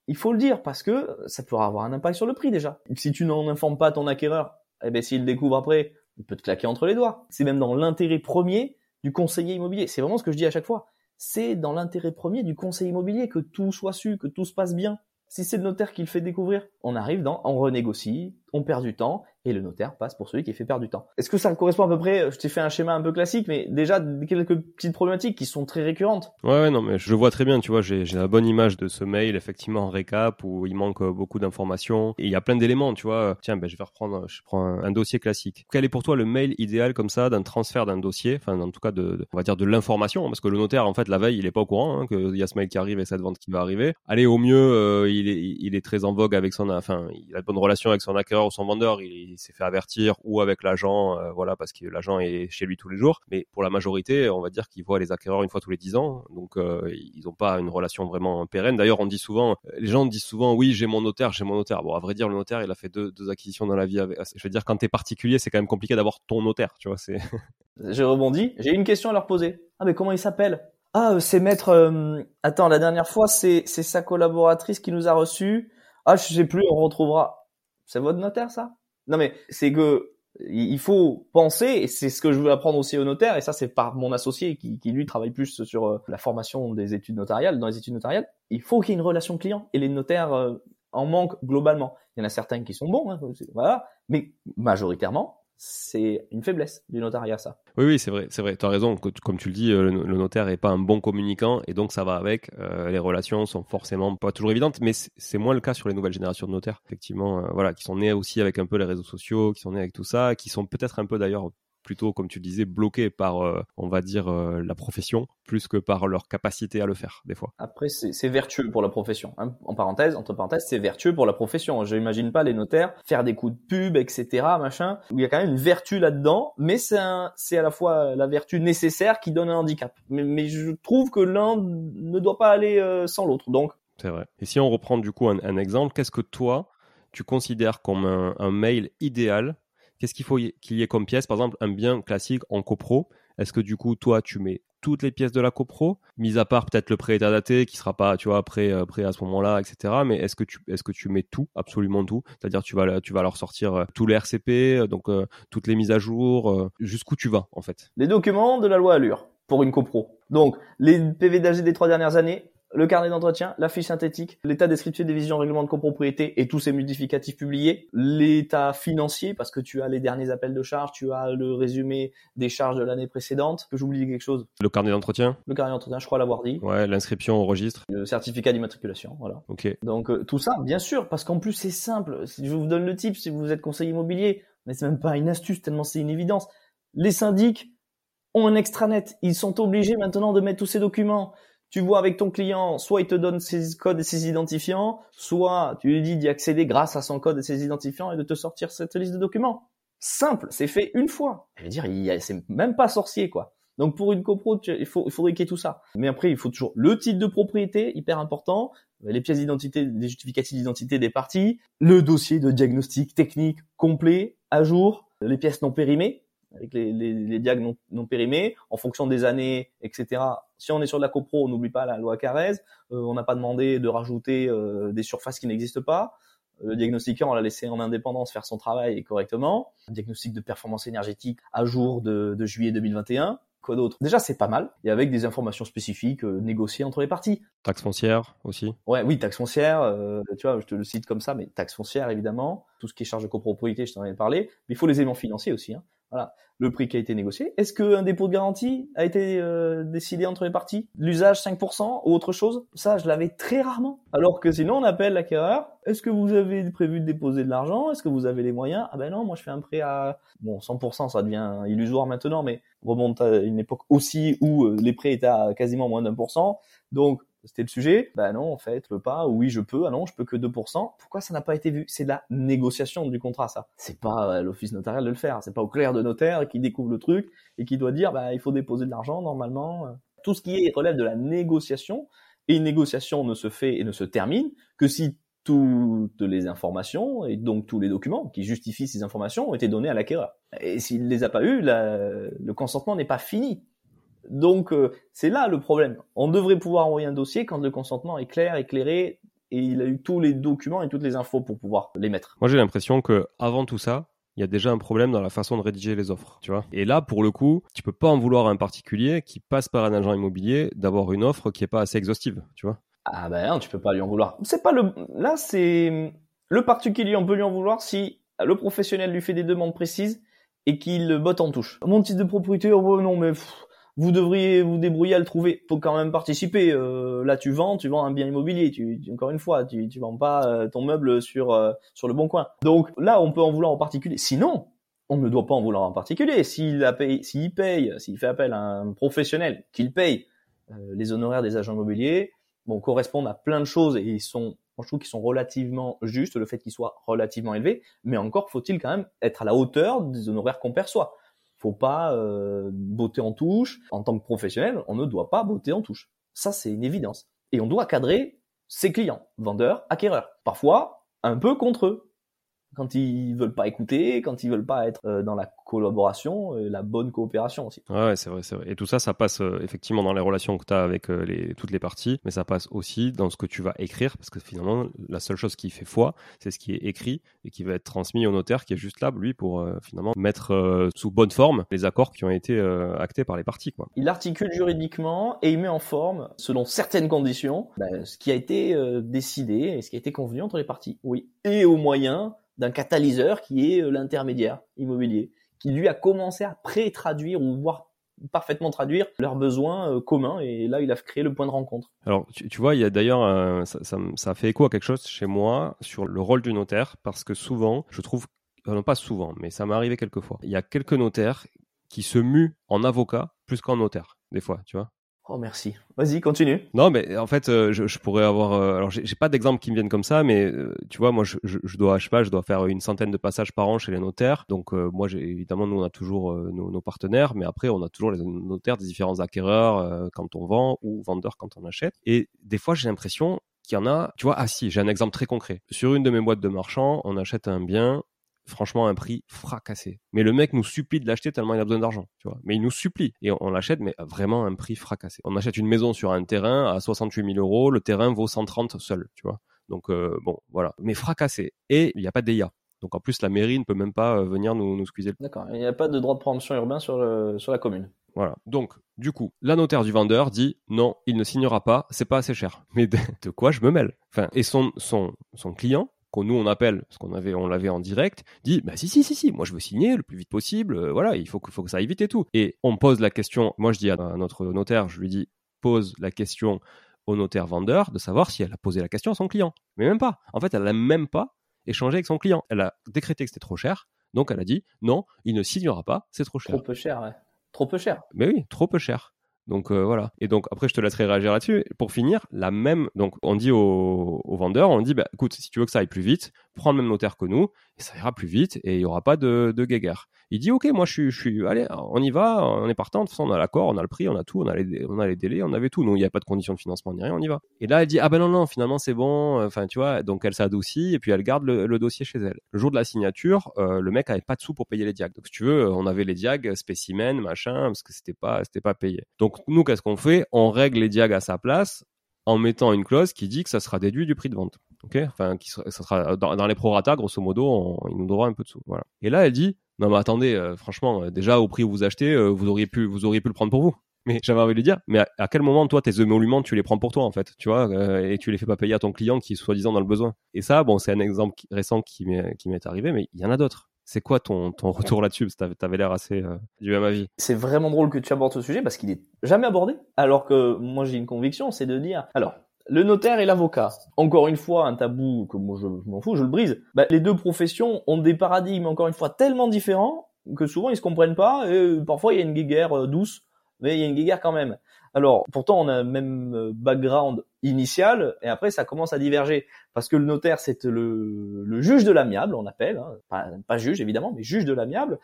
il faut le dire parce que ça pourra avoir un impact sur le prix déjà. Si tu n'en informes pas ton acquéreur, eh ben s'il découvre après, il peut te claquer entre les doigts. C'est même dans l'intérêt premier du conseiller immobilier. C'est vraiment ce que je dis à chaque fois. C'est dans l'intérêt premier du conseiller immobilier que tout soit su, que tout se passe bien. Si c'est le notaire qui le fait découvrir, on arrive dans, on renégocie, on perd du temps, et le notaire passe pour celui qui fait perdre du temps. Est-ce que ça correspond à peu près? Je t'ai fait un schéma un peu classique, mais déjà quelques petites problématiques qui sont très récurrentes. Ouais, ouais non, mais je le vois très bien. Tu vois, j'ai la bonne image de ce mail effectivement en récap où il manque euh, beaucoup d'informations il y a plein d'éléments. Tu vois, tiens, ben je vais reprendre, je prends un, dossier classique. Quel est pour toi le mail idéal comme ça d'un transfert d'un dossier, enfin en tout cas de, on va dire de l'information, parce que le notaire en fait la veille il est pas au courant hein, qu'il y a ce mail qui arrive et cette vente qui va arriver. Allez, au mieux, euh, il est il est très en vogue avec son, enfin il a de bonnes relations avec son acquéreur ou son vendeur. Il s'est fait avertir ou avec l'agent, euh, voilà, parce que l'agent est chez lui tous les jours. Mais pour la majorité, on va dire qu'ils voient les acquéreurs une fois tous les dix ans, donc euh, ils n'ont pas une relation vraiment pérenne. D'ailleurs, on dit souvent, les gens disent souvent, oui, j'ai mon notaire, j'ai mon notaire. Bon, à vrai dire, le notaire, il a fait deux, acquisitions dans la vie. Je veux dire, quand t'es particulier, c'est quand même compliqué d'avoir ton notaire, tu vois. J'ai rebondi. J'ai une question à leur poser. Ah, mais comment il s'appelle? Ah, euh, c'est maître. Attends, la dernière fois, c'est sa collaboratrice qui nous a reçus. Ah, je sais plus, on retrouvera. C'est votre notaire, ça? Non mais c'est que il faut penser, et c'est ce que je veux apprendre aussi au notaire, et ça c'est par mon associé qui, qui lui travaille plus sur euh, la formation des études notariales, dans les études notariales, il faut qu'il y ait une relation client, et les notaires euh, en manquent globalement. Il y en a certains qui sont bons, hein, voilà, mais majoritairement, c'est une faiblesse du notariat, ça. Oui, oui, c'est vrai, c'est vrai. Tu as raison. Comme tu le dis, euh, le, notaire est pas un bon communicant et donc ça va avec. Euh, les relations sont forcément pas toujours évidentes, mais c'est moins le cas sur les nouvelles générations de notaires, effectivement, euh, voilà, qui sont nés aussi avec un peu les réseaux sociaux, qui sont nés avec tout ça, qui sont peut-être un peu d'ailleurs plutôt, comme tu disais, bloqués par, euh, on va dire, euh, la profession, plus que par leur capacité à le faire, des fois. Après, c'est vertueux pour la profession. Hein. En parenthèse, entre parenthèses, c'est vertueux pour la profession. Je n'imagine pas les notaires faire des coups de pub, etc., machin, où il y a quand même une vertu là-dedans, mais c'est à la fois la vertu nécessaire qui donne un handicap. Mais, je trouve que l'un ne doit pas aller euh, sans l'autre. Donc, c'est vrai. Et si on reprend du coup un, exemple, qu'est-ce que toi, tu considères comme un mail idéal Qu'est-ce qu'il faut qu'il y ait comme pièce? Par exemple, un bien classique en copro. Est-ce que du coup, toi, tu mets toutes les pièces de la copro, mis à part peut-être le prêt état daté qui sera pas, tu vois, prêt, euh, à ce moment-là, etc. Mais est-ce que tu, mets tout, absolument tout? C'est-à-dire, tu vas, tu vas leur sortir euh, tous les RCP, euh, donc toutes les mises à jour, jusqu'où tu vas en fait Les documents de la loi Allure pour une copro. Donc, les PV d'AG des trois dernières années, le carnet d'entretien, la fiche synthétique, l'état descriptif des visions règlement de copropriété et tous ces modificatifs publiés, l'état financier parce que tu as les derniers appels de charges, tu as le résumé des charges de l'année précédente, que j'oublie quelque chose? Le carnet d'entretien? Le carnet d'entretien, je crois l'avoir dit. Ouais, l'inscription au registre. Le certificat d'immatriculation, voilà. OK. Donc euh, tout ça, bien sûr, parce qu'en plus c'est simple. Si je vous donne le type si vous êtes conseiller immobilier, mais c'est même pas une astuce tellement c'est une évidence. Les syndics ont un extranet, ils sont obligés maintenant de mettre tous ces documents tu vois avec ton client, soit il te donne ses codes et ses identifiants, soit tu lui dis d'y accéder grâce à son code et ses identifiants et de te sortir cette liste de documents. Simple, c'est fait une fois. Je veux dire, c'est même pas sorcier quoi. Donc pour une copro, il, faut, il faudrait qu'il y ait tout ça. Mais après, il faut toujours le titre de propriété, hyper important, les pièces d'identité, les justificatifs d'identité des parties, le dossier de diagnostic technique complet, à jour, les pièces non périmées, avec les, les, les diagnostics non, périmés, en fonction des années, etc. Si on est sur de la copro, on n'oublie pas la loi Carrez. Euh, on n'a pas demandé de rajouter euh, des surfaces qui n'existent pas. Le diagnostiqueur, on l'a laissé en indépendance faire son travail correctement. Diagnostic de performance énergétique à jour de, de juillet 2021. Quoi d'autre? Déjà, c'est pas mal. Et avec des informations spécifiques euh, négociées entre les parties. Taxe foncière aussi? Ouais, oui, taxe foncière. Euh, tu vois, je te le cite comme ça, mais taxe foncière évidemment. Tout ce qui est charge de copropriété, je t'en ai parlé. Mais il faut les éléments financiers aussi. Hein. Voilà, le prix qui a été négocié. Est-ce qu'un dépôt de garantie a été euh, décidé entre les parties? L'usage 5% ou autre chose? Ça, je l'avais très rarement. Alors que sinon, on appelle l'acquéreur. Est-ce que vous avez prévu de déposer de l'argent? Est-ce que vous avez les moyens? Ah ben non, moi je fais un prêt à bon 100%, ça devient illusoire maintenant, mais remonte à une époque aussi où euh, les prêts étaient à quasiment moins d'un pour cent. Donc c'était le sujet. Ben non, en fait, le pas. Oui, je peux. Ah non, je peux que 2%. Pourquoi ça n'a pas été vu? C'est de la négociation du contrat, ça. C'est pas euh, l'office notarial de le faire. C'est pas au clair de notaire qui découvre le truc et qui doit dire, bah, il faut déposer de l'argent normalement. Tout ce qui est relève de la négociation. Et une négociation ne se fait et ne se termine que si toutes les informations et donc tous les documents qui justifient ces informations ont été donnés à l'acquéreur. Et s'il ne les a pas eus, le consentement n'est pas fini. Donc euh, c'est là le problème. On devrait pouvoir envoyer un dossier quand le consentement est clair, éclairé et il a eu tous les documents et toutes les infos pour pouvoir les mettre. Moi j'ai l'impression que avant tout ça, il y a déjà un problème dans la façon de rédiger les offres, tu vois. Et là, pour le coup, tu peux pas en vouloir à un particulier qui passe par un agent immobilier d'avoir une offre qui est pas assez exhaustive, tu vois. Ah ben non, tu peux pas lui en vouloir. C'est pas le là c'est le particulier, on peut lui en vouloir si le professionnel lui fait des demandes précises et qu'il botte en touche. Mon titre de propriété, oh non mais vous devriez vous débrouiller à le trouver. Faut quand même participer. Euh, là, tu vends, tu vends un bien immobilier. Tu, encore une fois, tu, tu vends pas euh, ton meuble sur euh, sur le bon coin. Donc là, on peut en vouloir en particulier. Sinon, on ne doit pas en vouloir en particulier. S'il a payé, s'il paye, s'il fait appel à un professionnel, qu'il paye les honoraires des agents immobiliers, bon, correspondent à plein de choses et ils sont je trouve qu'ils sont relativement justes, le fait qu'ils soient relativement élevés, mais encore faut-il quand même être à la hauteur des honoraires qu'on perçoit faut pas euh, botter en touche. En tant que professionnel, on ne doit pas botter en touche. Ça, c'est une évidence. Et on doit cadrer ses clients, vendeurs, acquéreurs. Parfois, un peu contre eux quand ils veulent pas écouter, quand ils veulent pas être euh, dans la collaboration, et la bonne coopération aussi. Ouais, c'est vrai, c'est vrai. Et tout ça, ça passe euh, effectivement dans les relations que tu as avec euh, les, toutes les parties, mais ça passe aussi dans ce que tu vas écrire, parce que finalement, la seule chose qui fait foi, c'est ce qui est écrit et qui va être transmis au notaire, qui est juste là, lui, pour finalement mettre sous bonne forme les accords qui ont été actés par les parties. Quoi. Il articule juridiquement et il met en forme, selon certaines conditions, bah, ce qui a été décidé et ce qui a été convenu entre les parties. Oui. Et au moyen d'un catalyseur qui est euh, l'intermédiaire immobilier, qui lui a commencé à pré-traduire ou voir parfaitement traduire leurs besoins euh, communs. Et là il a créé le point de rencontre. Alors tu, vois il y a d'ailleurs euh, ça, ça, fait écho à quelque chose chez moi sur le rôle du notaire parce que souvent je trouve non pas souvent mais ça m'est arrivé quelquefois. Il y a quelques notaires qui se muent en avocat plus qu'en notaire des fois tu vois Oh merci. Vas-y, continue. Non, mais en fait, euh, je, pourrais avoir. Euh, alors, j'ai pas d'exemple qui me viennent comme ça, mais euh, tu vois, moi, je, dois, je sais pas, je dois faire une centaine de passages par an chez les notaires. Donc, moi, j'ai évidemment, nous, on a toujours nos, partenaires, mais après, on a toujours les notaires des différents acquéreurs quand on vend ou vendeurs quand on achète. Et des fois, j'ai l'impression qu'il y en a. Tu vois, ah si, j'ai un exemple très concret. Sur une de mes boîtes de marchands, on achète un bien franchement un prix fracassé. Mais le mec nous supplie de l'acheter tellement il a besoin d'argent, tu vois. Mais il nous supplie et on, l'achète, mais vraiment un prix fracassé. On achète une maison sur un terrain à 68 000 euros, le terrain vaut 130 seul, tu vois. Donc euh, bon, voilà. Mais fracassé. Et il n'y a pas d'EIA. Donc en plus, la mairie ne peut même pas euh, venir nous, nous squeezer. D'accord. Il n'y a pas de droit de préemption urbain sur, sur la commune. Voilà. Donc, du coup, la notaire du vendeur dit non, il ne signera pas, c'est pas assez cher. Mais de, de quoi je me mêle? Enfin, et son, son, son client qu'on nous on appelle, parce qu'on avait, on l'avait en direct, dit bah si si si si, moi je veux signer le plus vite possible, euh, voilà, il faut que, faut que ça aille vite et tout. Et on pose la question, moi je dis à notre notaire, je lui dis pose la question au notaire vendeur de savoir si elle a posé la question à son client. Mais même pas. En fait, elle n'a même pas échangé avec son client. Elle a décrété que c'était trop cher, donc elle a dit non, il ne signera pas, c'est trop cher. Trop peu cher, ouais. Trop peu cher. Mais oui, trop peu cher. Donc euh, voilà. Et donc après, je te laisserai réagir là-dessus. Pour finir, la même. Donc on dit au, au vendeur, on dit, bah, écoute, si tu veux que ça aille plus vite, prends le même notaire que nous ça ira plus vite et il y aura pas de, de guéguerre. Il dit ok, moi je suis, allez, on y va, on est partant. De toute façon, on a l'accord, on a le prix, on a tout, on a les, délais, on avait tout. Non, il n'y a pas de conditions de financement ni rien, on y va. Et là, elle dit ah ben non non, finalement c'est bon. Enfin tu vois, donc elle s'adoucit et puis elle garde le, dossier chez elle. Le jour de la signature, euh, le mec avait pas de sous pour payer les diags. Donc si tu veux, on avait les diags, spécimens, machin, parce que c'était pas, c'était pas payé. Donc nous, qu'est-ce qu'on fait? On règle les diags à sa place en mettant une clause qui dit que ça sera déduit du prix de vente. Ok, enfin, qui sera, ça sera dans, dans les prorata, grosso modo, on, il nous devra un peu de sous. Voilà. Et là, elle dit, non mais attendez, euh, franchement, euh, déjà au prix où vous achetez, euh, vous auriez pu, vous auriez pu le prendre pour vous. Mais j'avais envie de lui dire, mais à, à quel moment toi tes émoluments tu les prends pour toi en fait, tu vois, euh, et tu les fais pas payer à ton client qui est soi-disant dans le besoin. Et ça, bon, c'est un exemple qui- récent qui m'est qui m'est arrivé, mais il y en a d'autres. C'est quoi ton ton retour là-dessus? Parce que t'avais- T'avais l'air assez euh, du même avis. C'est vraiment drôle que tu abordes ce sujet parce qu'il est jamais abordé. Alors que moi j'ai une conviction, c'est de dire, alors, le notaire et l'avocat. Encore une fois, un tabou que moi je, m'en fous, je le brise. Bah, les deux professions ont des paradigmes encore une fois tellement différents que souvent ils se comprennent pas et euh, parfois il y a une guéguerre euh, douce, mais il y a une guéguerre quand même. Alors, pourtant on a un même euh, background initial et après ça commence à diverger parce que le notaire c'est le, le juge de l'amiable, on appelle, hein. pas, pas juge évidemment, mais juge de l'amiable.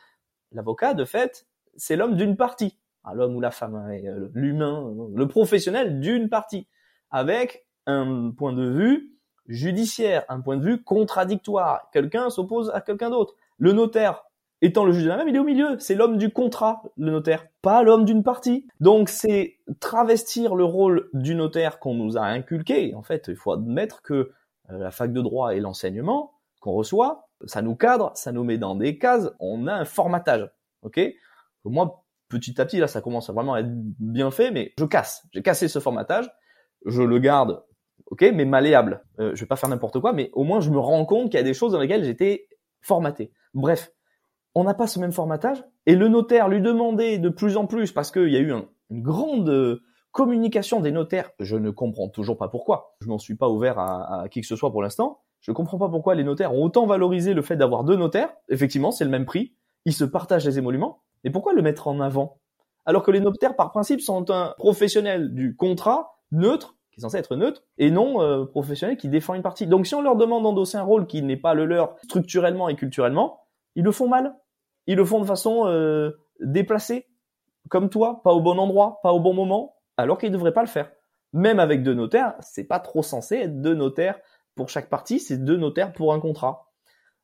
L'avocat, de fait, c'est l'homme d'une partie, Ah, l'homme ou la femme, hein, l'humain, le professionnel d'une partie, avec un point de vue judiciaire, un point de vue contradictoire. Quelqu'un s'oppose à quelqu'un d'autre. Le notaire, étant le juge de la même, il est au milieu. C'est l'homme du contrat, le notaire, pas l'homme d'une partie. Donc c'est travestir le rôle du notaire qu'on nous a inculqué. En fait, il faut admettre que euh, la fac de droit et l'enseignement qu'on reçoit, ça nous cadre, ça nous met dans des cases, on a un formatage. Ok? Moi, petit à petit, là, ça commence à vraiment être bien fait, mais je casse. J'ai cassé ce formatage, je le garde, ok, mais malléable. Euh, je vais pas faire n'importe quoi, mais au moins je me rends compte qu'il y a des choses dans lesquelles j'étais formaté. Bref, on n'a pas ce même formatage, et le notaire lui demandait de plus en plus, parce qu'il y a eu un- une grande euh, communication des notaires, je ne comprends toujours pas pourquoi. Je m'en suis pas ouvert à, à qui que ce soit pour l'instant. Je comprends pas pourquoi les notaires ont autant valorisé le fait d'avoir deux notaires. Effectivement, c'est le même prix. Ils se partagent les émoluments. Mais pourquoi le mettre en avant? Alors que les notaires, par principe, sont un professionnel du contrat neutre, qui est censé être neutre, et non euh, professionnel qui défend une partie. Donc si on leur demande d'endosser un rôle qui n'est pas le leur structurellement et culturellement, ils le font mal. Ils le font de façon euh, déplacée, comme toi, pas au bon endroit, pas au bon moment, alors qu'ils ne devraient pas le faire. Même avec deux notaires, c'est pas trop censé être deux notaires pour chaque partie, c'est deux notaires pour un contrat.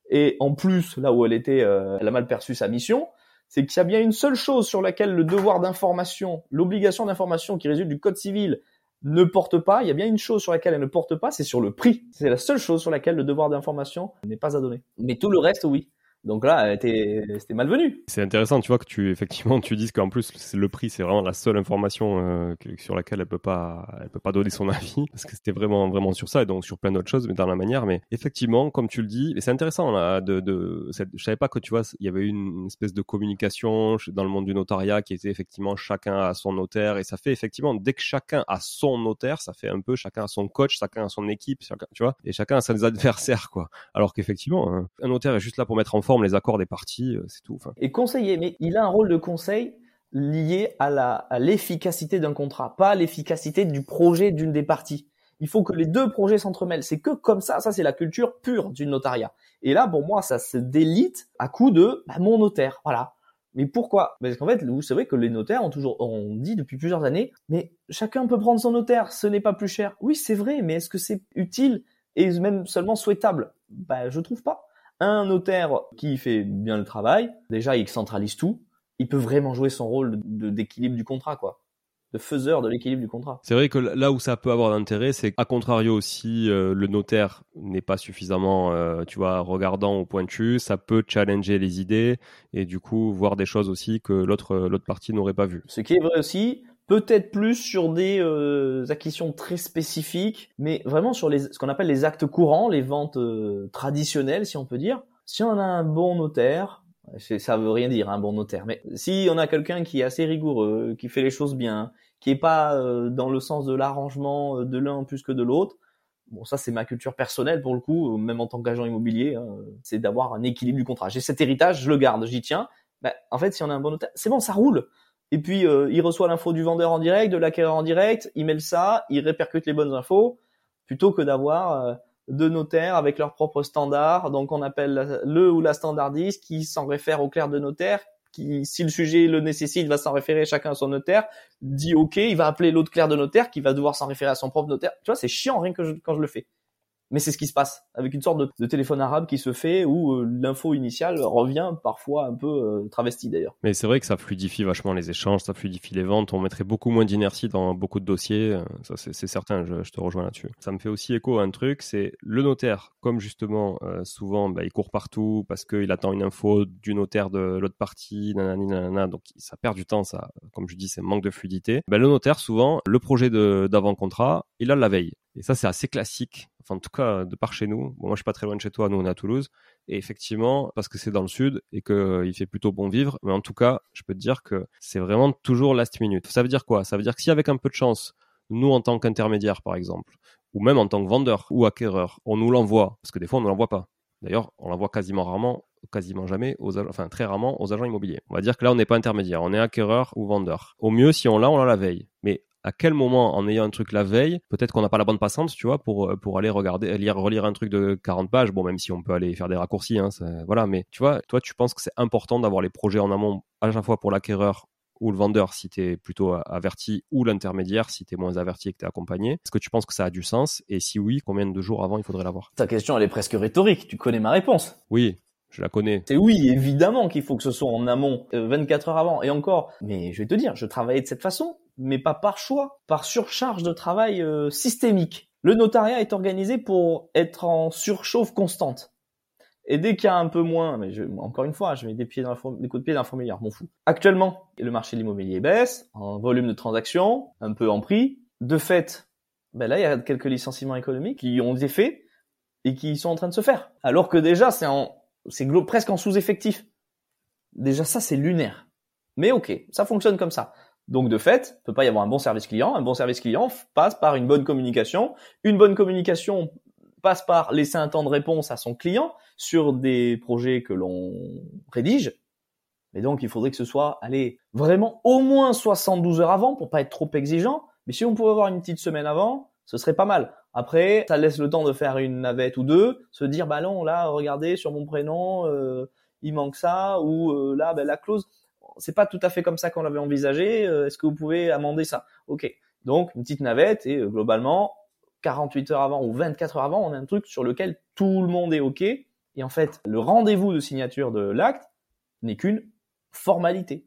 Et en plus, là où elle était, euh, elle a mal perçu sa mission, c'est qu'il y a bien une seule chose sur laquelle le devoir d'information, l'obligation d'information qui résulte du code civil ne porte pas, il y a bien une chose sur laquelle elle ne porte pas, c'est sur le prix. C'est la seule chose sur laquelle le devoir d'information n'est pas à donner. Mais tout le reste, oui. Donc là, c'était malvenu. C'est intéressant, tu vois, que tu effectivement tu dises qu'en plus le prix, c'est vraiment la seule information euh, sur laquelle elle peut pas, elle peut pas donner son avis, parce que c'était vraiment vraiment sur ça et donc sur plein d'autres choses, mais dans la manière. Mais effectivement, comme tu le dis, c'est intéressant là, de, de je savais pas que tu vois, il y avait une, espèce de communication dans le monde du notariat qui était effectivement chacun à son notaire et ça fait effectivement dès que chacun a son notaire, ça fait un peu chacun a son coach, chacun a son équipe, tu vois, et chacun a ses adversaires quoi. Alors qu'effectivement, un- un notaire est juste là pour mettre en forme les accords des parties, euh, c'est tout. Et conseiller, mais il a un rôle de conseil lié à la à l'efficacité d'un contrat, pas l'efficacité du projet d'une des parties. Il faut que les deux projets s'entremêlent. C'est que comme ça, ça c'est la culture pure du notariat. Et là, pour moi, ça se délite à coup de bah, mon notaire. Voilà. Mais pourquoi? Parce qu'en fait, vous savez que les notaires ont toujours, ont dit depuis plusieurs années, mais chacun peut prendre son notaire, ce n'est pas plus cher. Oui, c'est vrai, mais est-ce que c'est utile et même seulement souhaitable? Bah, je trouve pas. Un notaire qui fait bien le travail, déjà, il centralise tout. Il peut vraiment jouer son rôle de- d'équilibre du contrat, quoi, de faiseur de l'équilibre du contrat. C'est vrai que là où ça peut avoir d'intérêt, c'est qu'à contrario aussi, euh, le notaire n'est pas suffisamment, euh, tu vois, regardant ou pointu. Ça peut challenger les idées et du coup voir des choses aussi que l'autre l'autre partie n'aurait pas vues. Ce qui est vrai aussi, peut-être plus sur des euh, acquisitions très spécifiques, mais vraiment sur les, ce qu'on appelle les actes courants, les ventes euh, traditionnelles, si on peut dire. Si on a un bon notaire, ça veut rien dire un bon notaire, mais si on a quelqu'un qui est assez rigoureux, qui fait les choses bien, qui est pas euh, dans le sens de l'arrangement euh, de l'un plus que de l'autre, bon ça c'est ma culture personnelle pour le coup, même en tant qu'agent immobilier, hein, c'est d'avoir un équilibre du contrat. J'ai cet héritage, je le garde, j'y tiens. Ben, en fait, si on a un bon notaire, c'est bon, ça roule. Et puis, euh, il reçoit l'info du vendeur en direct, de l'acquéreur en direct, il mêle ça, il répercute les bonnes infos, plutôt que d'avoir euh, deux notaires avec leurs propres standards. Donc, on appelle le ou la standardiste qui s'en réfère au clerc de notaire, qui, si le sujet le nécessite, va s'en référer chacun à son notaire, dit OK, il va appeler l'autre clerc de notaire qui va devoir s'en référer à son propre notaire. Tu vois, c'est chiant rien que je- quand je le fais. Mais c'est ce qui se passe avec une sorte de, téléphone arabe qui se fait où euh, l'info initiale revient parfois un peu euh, travestie d'ailleurs. Mais c'est vrai que ça fluidifie vachement les échanges, ça fluidifie les ventes, on mettrait beaucoup moins d'inertie dans beaucoup de dossiers, euh, ça c'est certain, je, te rejoins là-dessus. Ça me fait aussi écho à un truc, c'est le notaire, comme justement souvent bah, il court partout parce qu'il attend une info du notaire de l'autre partie, nanana, donc ça perd du temps, ça, comme je dis, c'est manque de fluidité. Bah, le notaire souvent, le projet d'avant-contrat, il a la veille. Et ça, c'est assez classique enfin en tout cas de par chez nous. Bon, moi je suis pas très loin de chez toi, nous on est à Toulouse, et effectivement parce que c'est dans le sud et que euh, il fait plutôt bon vivre, mais en tout cas je peux te dire que c'est vraiment toujours last minute. Ça veut dire quoi? Ça veut dire que si avec un peu de chance, nous en tant qu'intermédiaire par exemple, ou même en tant que vendeur ou acquéreur, on nous l'envoie, parce que des fois on ne l'envoie pas. D'ailleurs, on l'envoie quasiment rarement, quasiment jamais, aux enfin très rarement aux agents immobiliers. On va dire que là on n'est pas intermédiaire, on est acquéreur ou vendeur. Au mieux si on l'a, on l'a la veille. Mais à quel moment, en ayant un truc la veille, peut-être qu'on n'a pas la bonne passante, tu vois, pour, euh, pour aller regarder, lire, relire un truc de 40 pages. Bon, même si on peut aller faire des raccourcis, hein, voilà. Mais tu vois, toi, tu penses que c'est important d'avoir les projets en amont, à la fois pour l'acquéreur ou le vendeur si tu es plutôt averti ou l'intermédiaire si tu es moins averti et que tu es accompagné. Est-ce que tu penses que ça a du sens? Et si oui, combien de jours avant il faudrait l'avoir? Ta question, elle est presque rhétorique. Tu connais ma réponse. Oui, je la connais. C'est oui, évidemment qu'il faut que ce soit en amont, 24 euh, heures avant. Et encore, mais je vais te dire, je travaillais de cette façon mais pas par choix, par surcharge de travail euh, systémique. Le notariat est organisé pour être en surchauffe constante. Et dès qu'il y a un peu moins, mais je, encore une fois, je mets des, pieds dans des coups de pied d'un fourmilière, m'en fous. Actuellement, le marché de l'immobilier baisse en volume de transactions, un peu en prix. De fait, ben là, il y a quelques licenciements économiques qui ont des faits et qui sont en train de se faire. Alors que déjà, c'est c'est presque en sous-effectif. Déjà, ça, c'est lunaire. Mais ok, ça fonctionne comme ça. Donc de fait, il peut pas y avoir un bon service client. Un bon service client passe par une bonne communication. Une bonne communication passe par laisser un temps de réponse à son client sur des projets que l'on rédige. Mais donc il faudrait que ce soit, allez, vraiment au moins 72 heures avant pour pas être trop exigeant. Mais si on pouvait avoir une petite semaine avant, ce serait pas mal. Après, ça laisse le temps de faire une navette ou deux, se dire bah non là, regardez sur mon prénom, euh, il manque ça ou euh, là, ben, la clause c'est pas tout à fait comme ça qu'on l'avait envisagé. Euh, est-ce que vous pouvez amender ça? Ok. Donc une petite navette et euh, globalement 48 heures avant ou 24 heures avant, on a un truc sur lequel tout le monde est ok. Et en fait, le rendez-vous de signature de l'acte n'est qu'une formalité.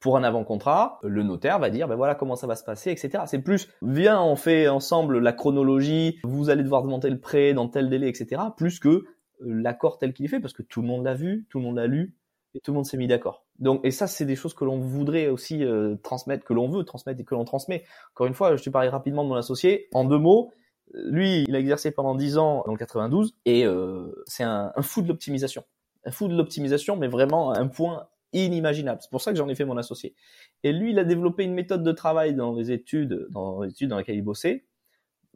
Pour un avant-contrat, le notaire va dire, ben voilà comment ça va se passer, etc. C'est plus, viens, on fait ensemble la chronologie, vous allez devoir demander le prêt dans tel délai, etc. Plus que euh, l'accord tel qu'il est fait, parce que tout le monde l'a vu, tout le monde l'a lu, et tout le monde s'est mis d'accord. Donc, et ça, c'est des choses que l'on voudrait aussi euh, transmettre, que l'on veut transmettre et que l'on transmet. Encore une fois, je te parlais rapidement de mon associé. En deux mots, lui, il a exercé pendant dix ans dans le 92 et euh, c'est un, un, fou de l'optimisation. Un fou de l'optimisation, mais vraiment un point inimaginable. C'est pour ça que j'en ai fait mon associé. Et lui, il a développé une méthode de travail dans les études, dans les études dans lesquelles il bossait.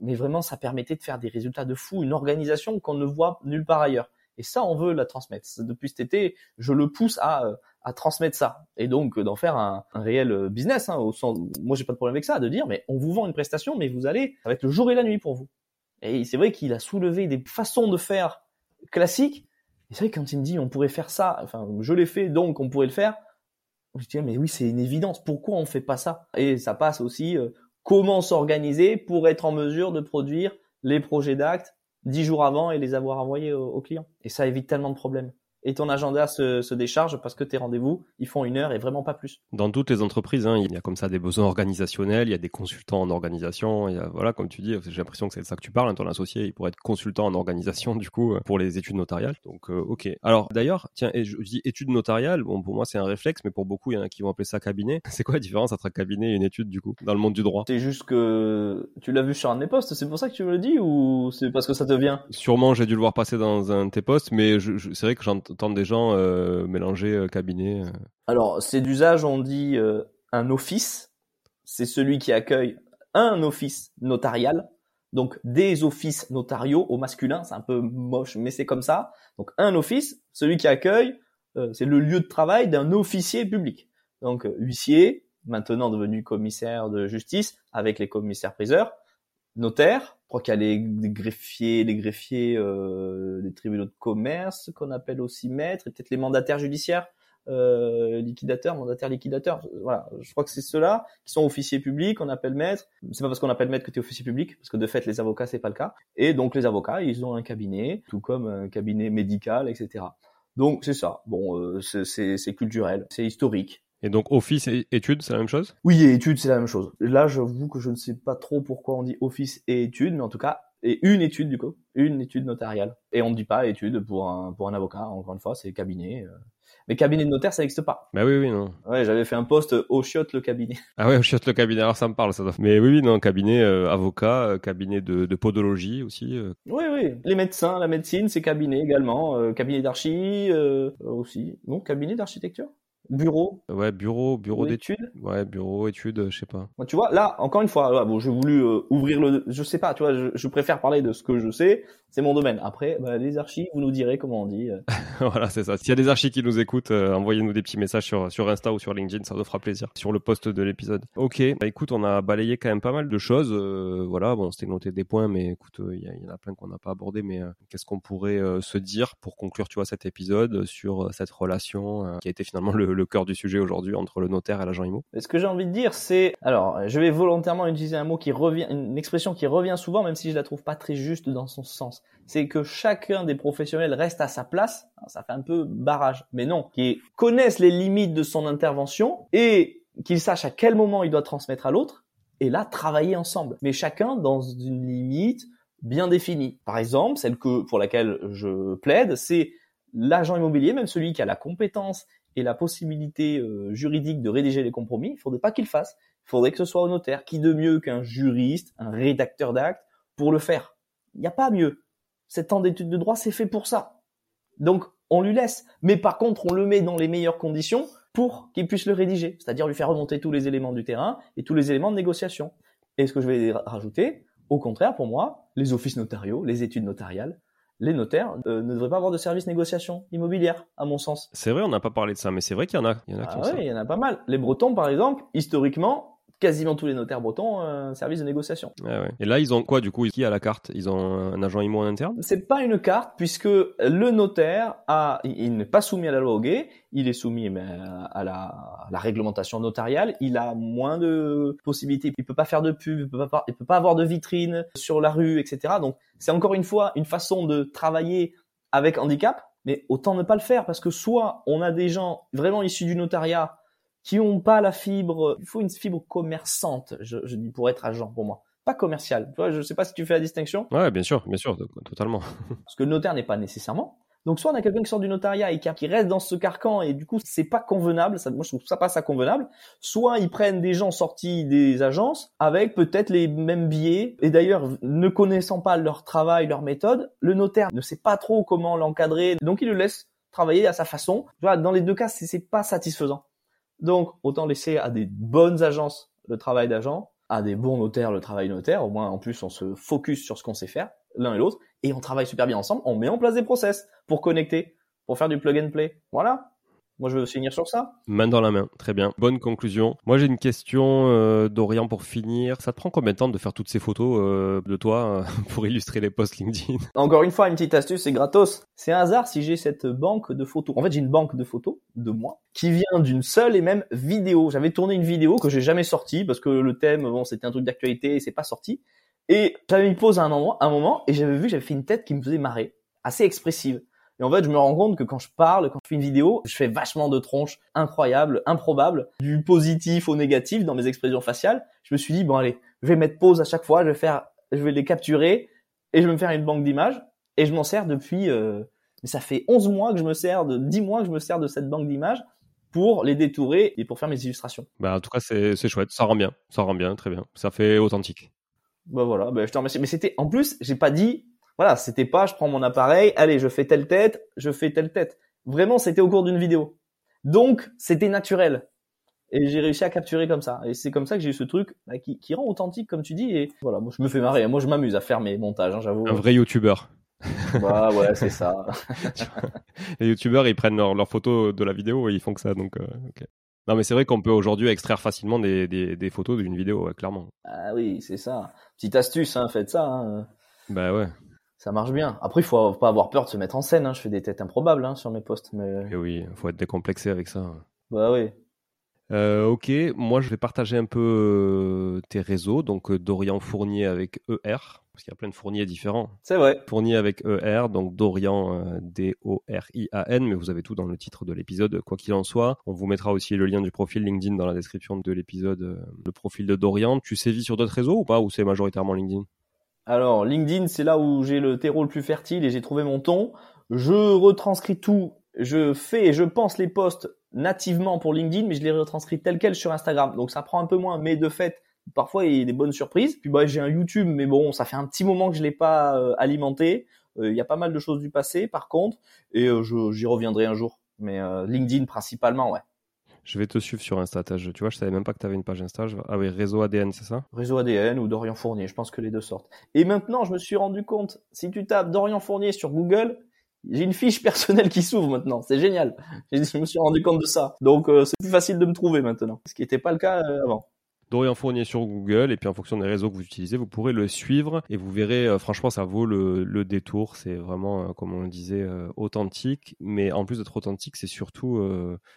Mais vraiment, ça permettait de faire des résultats de fou, une organisation qu'on ne voit nulle part ailleurs. Et ça, on veut la transmettre. Depuis cet été, je le pousse à, euh, à transmettre ça. Et donc, d'en faire un, un, réel euh, business. Hein, au sens, moi, j'ai pas de problème avec ça, de dire, mais on vous vend une prestation, mais vous allez, ça va être le jour et la nuit pour vous. Et c'est vrai qu'il a soulevé des façons de faire classiques. Et c'est vrai quand il me dit, on pourrait faire ça, enfin, je l'ai fait, donc on pourrait le faire. Je dis, mais oui, c'est une évidence. Pourquoi on fait pas ça? Et ça passe aussi, euh, comment s'organiser pour être en mesure de produire les projets d'actes dix jours avant et les avoir envoyés aux, clients. Et ça évite tellement de problèmes et ton agenda se, se décharge parce que tes rendez-vous, ils font une heure et vraiment pas plus. Dans toutes les entreprises, hein, il y a comme ça des besoins organisationnels, il y a des consultants en organisation, il y a, voilà, comme tu dis, j'ai l'impression que c'est de ça que tu parles, hein, ton associé, il pourrait être consultant en organisation, du coup, euh, pour les études notariales. Donc, euh, ok. Alors, d'ailleurs, tiens, et je, dis études notariales, bon, pour moi, c'est un réflexe, mais pour beaucoup, il y en a qui vont appeler ça cabinet. C'est quoi la différence entre un cabinet et une étude, du coup, dans le monde du droit? C'est juste que tu l'as vu sur un de mes postes, c'est pour ça que tu me le dis, ou c'est parce que ça te vient? Sûrement, j'ai dû le voir passer dans un de tes postes, mais c'est vrai que j'entends des gens euh, mélanger euh, cabinet euh. Alors, c'est d'usage, on dit un office. C'est celui qui accueille un office notarial. Donc, des offices notariaux au masculin. C'est un peu moche, mais c'est comme ça. Donc, un office, celui qui accueille, c'est le lieu de travail d'un officier public. Donc, huissier, maintenant devenu commissaire de justice, avec les commissaires-priseurs, notaire, je crois qu'il y a les, greffiers, les greffiers euh, des tribunaux de commerce qu'on appelle aussi maîtres, et peut-être les mandataires judiciaires euh, liquidateur, mandataire liquidateur. Voilà, je crois que c'est ceux-là qui sont officiers publics, on appelle maître. C'est pas parce qu'on appelle maître que tu es officier public, parce que de fait les avocats c'est pas le cas. Et donc les avocats, ils ont un cabinet, tout comme un cabinet médical, etc. Donc c'est ça. Bon, euh, c'est culturel, c'est historique. Et donc office et études, c'est la même chose? Oui, et études, c'est la même chose. Là, j'avoue que je ne sais pas trop pourquoi on dit office et études, mais en tout cas, et une étude du coup, une étude notariale. Et on ne dit pas étude pour un pour un avocat. Encore une fois, c'est cabinet. Euh. Mais cabinet de notaire, ça n'existe pas. Bah oui, oui, non. Ouais, j'avais fait un poste au chiotte le cabinet. Ah ouais, au chiotte le cabinet. Alors ça me parle, ça. Doit... Mais oui, oui, non, cabinet euh, avocat, euh, cabinet de, de podologie aussi. Oui, oui. Les médecins, la médecine, c'est cabinet également. cabinet d'archi aussi. Non, cabinet d'architecture? Bureau. Ouais, bureau, bureau d'études. Ouais, bureau, études, je sais pas. tu vois, là, encore une fois, bon, j'ai voulu euh, ouvrir le, je sais pas, tu vois, je, préfère parler de ce que je sais, c'est mon domaine. Après, bah, les archives, vous nous direz comment on dit. Euh. voilà, c'est ça. S'il y a des archives qui nous écoutent, euh, envoyez-nous des petits messages sur, sur Insta ou sur LinkedIn, ça nous fera plaisir. Sur le post de l'épisode. Ok, bah écoute, on a balayé quand même pas mal de choses. voilà, bon, c'était noté des points, mais écoute, il y, en a plein qu'on n'a pas abordé, mais qu'est-ce qu'on pourrait se dire pour conclure, tu vois, cet épisode sur cette relation qui a été finalement le, le cœur du sujet aujourd'hui entre le notaire et l'agent IMO Ce que j'ai envie de dire, c'est, alors, je vais volontairement utiliser un mot qui revient, une expression qui revient souvent, même si je la trouve pas très juste dans son sens. C'est que chacun des professionnels reste à sa place. ça fait un peu barrage, mais non, qui connaissent les limites de son intervention et qu'il sache à quel moment il doit transmettre à l'autre et là travailler ensemble. Mais chacun dans une limite bien définie. Par exemple, celle que pour laquelle je plaide, c'est l'agent immobilier, même celui qui a la compétence et la possibilité euh, juridique de rédiger les compromis, il faudrait pas qu'il fasse. Il faudrait que ce soit au notaire. Qui de mieux qu'un juriste, un rédacteur d'actes pour le faire? Il n'y a pas mieux. Cet temps d'études de droit, c'est fait pour ça. Donc, on lui laisse. Mais par contre, on le met dans les meilleures conditions pour qu'il puisse le rédiger. C'est-à-dire lui faire remonter tous les éléments du terrain et tous les éléments de négociation. Et ce que je vais rajouter, au contraire, pour moi, les offices notariaux, les études notariales, les notaires euh, ne devraient pas avoir de service négociation immobilière, à mon sens. C'est vrai, on n'a pas parlé de ça, mais c'est vrai qu'il y en a. Il y en a ah il y en a pas mal. Les Bretons, par exemple, historiquement, quasiment tous les notaires bretons un service de négociation. Et là, ils ont quoi du coup? Qui a la carte? Ils ont un agent IMO en interne? C'est pas une carte puisque le notaire a, il n'est pas soumis à la loi au gay, il est soumis à, la, la, réglementation notariale. Il a moins de possibilités. Il peut pas faire de pub, il peut pas, il peut pas avoir de vitrine sur la rue, etc. Donc c'est encore une fois une façon de travailler avec handicap, mais autant ne pas le faire parce que soit on a des gens vraiment issus du notariat qui ont pas la fibre. Il faut une fibre commerçante, je, je dis pour être agent pour moi, pas commercial. Tu vois, je sais pas si tu fais la distinction. Ouais, bien sûr, bien sûr, totalement. Parce que le notaire n'est pas nécessairement. Donc soit on a quelqu'un qui sort du notariat et qui reste dans ce carcan et du coup c'est pas convenable, ça, moi je trouve ça pas ça convenable. Soit ils prennent des gens sortis des agences avec peut-être les mêmes biais et d'ailleurs ne connaissant pas leur travail, leur méthode, le notaire ne sait pas trop comment l'encadrer, donc il le laisse travailler à sa façon. Tu vois, dans les deux cas c'est pas satisfaisant. Donc, autant laisser à des bonnes agences le travail d'agent, à des bons notaires le travail notaire. Au moins, en plus, on se focus sur ce qu'on sait faire, l'un et l'autre, et on travaille super bien ensemble. On met en place des process pour connecter, pour faire du plug and play. Voilà. Moi, je veux finir sur ça. Main dans la main, très bien. Bonne conclusion. Moi, j'ai une question euh, d'Orient pour finir. Ça te prend combien de temps de faire toutes ces photos euh, de toi euh, pour illustrer les posts LinkedIn? Encore une fois, une petite astuce, c'est gratos. C'est un hasard si j'ai cette banque de photos. En fait, j'ai une banque de photos de moi qui vient d'une seule et même vidéo. J'avais tourné une vidéo que j'ai jamais sortie parce que le thème, bon, c'était un truc d'actualité et c'est pas sorti. Et j'avais mis pause à un moment, un moment et j'avais vu j'avais fait une tête qui me faisait marrer, assez expressive. Et en fait, je me rends compte que quand je parle, quand je fais une vidéo, je fais vachement de tronches incroyables, improbables, du positif au négatif dans mes expressions faciales. Je me suis dit, bon allez, je vais mettre pause à chaque fois, je vais faire, je vais les capturer et je vais me faire une banque d'images. Et je m'en sers depuis, euh, ça fait 11 mois que je me sers de, 10 mois que je me sers de cette banque d'images pour les détourer et pour faire mes illustrations. Bah, en tout cas, c'est chouette, ça rend bien, ça rend bien, très bien. Ça fait authentique. Bah voilà, bah, je te remercie. Mais c'était, en plus, j'ai pas dit, voilà, c'était pas je prends mon appareil, allez, je fais telle tête, je fais telle tête. Vraiment, c'était au cours d'une vidéo. Donc, c'était naturel. Et j'ai réussi à capturer comme ça. Et c'est comme ça que j'ai eu ce truc bah, qui, rend authentique, comme tu dis. Et voilà, moi, je me fais marrer. Moi, je m'amuse à faire mes montages, hein, j'avoue. Un vrai YouTuber. bah ouais, c'est ça. Les YouTubeurs, ils prennent leurs photos de la vidéo et ils font que ça. Donc, euh, Non, mais c'est vrai qu'on peut aujourd'hui extraire facilement des, des, photos d'une vidéo, clairement. Ah oui, c'est ça. Petite astuce, hein, faites ça. Hein. Bah ouais. Ça marche bien. Après, il faut pas avoir peur de se mettre en scène. Hein. Je fais des têtes improbables hein, sur mes posts, mais. Et oui, il faut être décomplexé avec ça. Bah oui. Euh, ok, moi je vais partager un peu euh, tes réseaux, donc euh, Dorian Fournier avec ER, parce qu'il y a plein de Fourniers différents. C'est vrai. Fournier avec ER, donc Dorian D-O-R-I-A-N, mais vous avez tout dans le titre de l'épisode, quoi qu'il en soit. On vous mettra aussi le lien du profil LinkedIn dans la description de l'épisode, le profil de Dorian. Tu sévis sur d'autres réseaux ou pas, ou c'est majoritairement LinkedIn? Alors LinkedIn, c'est là où j'ai le terreau le plus fertile et j'ai trouvé mon ton. Je retranscris tout je fais et je pense les posts nativement pour LinkedIn, mais je les retranscris tel quel sur Instagram. Donc ça prend un peu moins, mais de fait, parfois il y a des bonnes surprises. Puis bah j'ai un YouTube, mais bon, ça fait un petit moment que je l'ai pas euh, alimenté. Euh, il y a pas mal de choses du passé, par contre, et euh, j'y reviendrai un jour. Mais LinkedIn principalement, ouais. Je vais te suivre sur Insta. Tu vois, je savais même pas que tu avais une page Insta. Ah oui, réseau ADN, c'est ça? Réseau ADN ou Dorian Fournier. Je pense que les deux sortent. Et maintenant, je me suis rendu compte, si tu tapes Dorian Fournier sur Google, j'ai une fiche personnelle qui s'ouvre maintenant. C'est génial. Je me suis rendu compte de ça. Donc euh, c'est plus facile de me trouver maintenant, ce qui n'était pas le cas euh, avant. Dorian Fournier sur Google et puis en fonction des réseaux que vous utilisez, vous pourrez le suivre et vous verrez, euh, franchement, ça vaut le, le détour. C'est vraiment, euh, comme on le disait, euh, authentique. Mais en plus d'être authentique, c'est surtout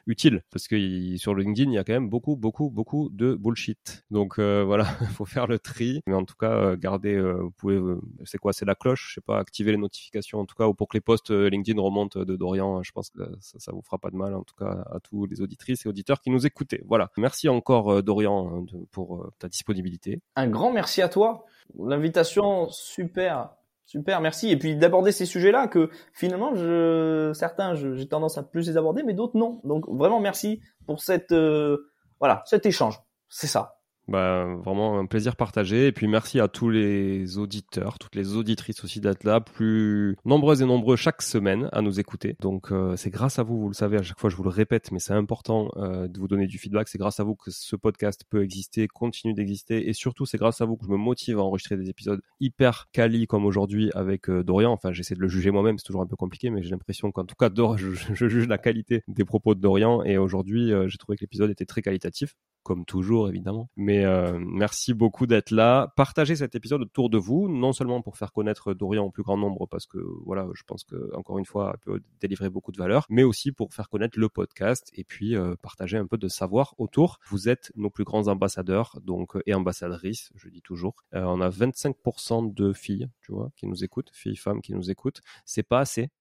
utile parce que sur LinkedIn, il y a quand même beaucoup, beaucoup, beaucoup de bullshit. Donc voilà, il faut faire le tri. Mais en tout cas, gardez, vous pouvez, c'est quoi, c'est la cloche, je sais pas, activer les notifications en tout cas, ou pour que les posts LinkedIn remontent de Dorian. Je pense que ça, ça vous fera pas de mal en tout cas à tous les auditrices et auditeurs qui nous écoutaient. Voilà, merci encore Dorian de pour euh, ta disponibilité. Un grand merci à toi. L'invitation, super. Super, merci. Et puis d'aborder ces sujets-là que finalement, je, certains, j'ai tendance à plus les aborder, mais d'autres non. Donc vraiment merci pour cette, euh, voilà, cet échange. C'est ça. Bah, vraiment un plaisir partagé. Et puis merci à tous les auditeurs, toutes les auditrices aussi d'être là, plus nombreuses et nombreux chaque semaine à nous écouter. Donc euh, c'est grâce à vous, vous le savez, à chaque fois je vous le répète, mais c'est important euh, de vous donner du feedback. C'est grâce à vous que ce podcast peut exister, continue d'exister. Et surtout, c'est grâce à vous que je me motive à enregistrer des épisodes hyper quali comme aujourd'hui avec euh, Dorian. Enfin, j'essaie de le juger moi-même, c'est toujours un peu compliqué, mais j'ai l'impression qu'en tout cas, je, je, juge la qualité des propos de Dorian. Et aujourd'hui, j'ai trouvé que l'épisode était très qualitatif comme toujours évidemment. Mais euh, merci beaucoup d'être là. Partagez cet épisode autour de vous, non seulement pour faire connaître Dorian au plus grand nombre, parce que voilà, je pense que encore une fois, elle peut délivrer beaucoup de valeur, mais aussi pour faire connaître le podcast et puis euh, partager un peu de savoir autour. Vous êtes nos plus grands ambassadeurs, donc et ambassadrices, je dis toujours. Euh, on a 25% de filles, tu vois, qui nous écoutent, filles, femmes qui nous écoutent. C'est pas assez,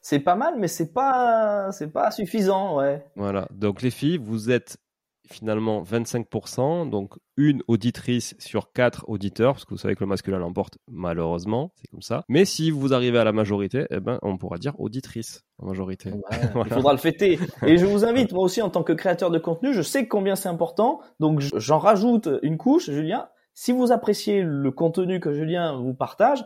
c'est pas mal, mais c'est pas, c'est pas suffisant, ouais. Voilà. Donc les filles, vous êtes finalement 25%, donc une auditrice sur quatre auditeurs, parce que vous savez que le masculin l'emporte malheureusement, c'est comme ça. Mais si vous arrivez à la majorité, eh ben, on pourra dire auditrice en majorité. Il faudra le fêter. Et je vous invite, moi aussi, en tant que créateur de contenu, je sais combien c'est important, donc j'en rajoute une couche, Julien. Si vous appréciez le contenu que Julien vous partage,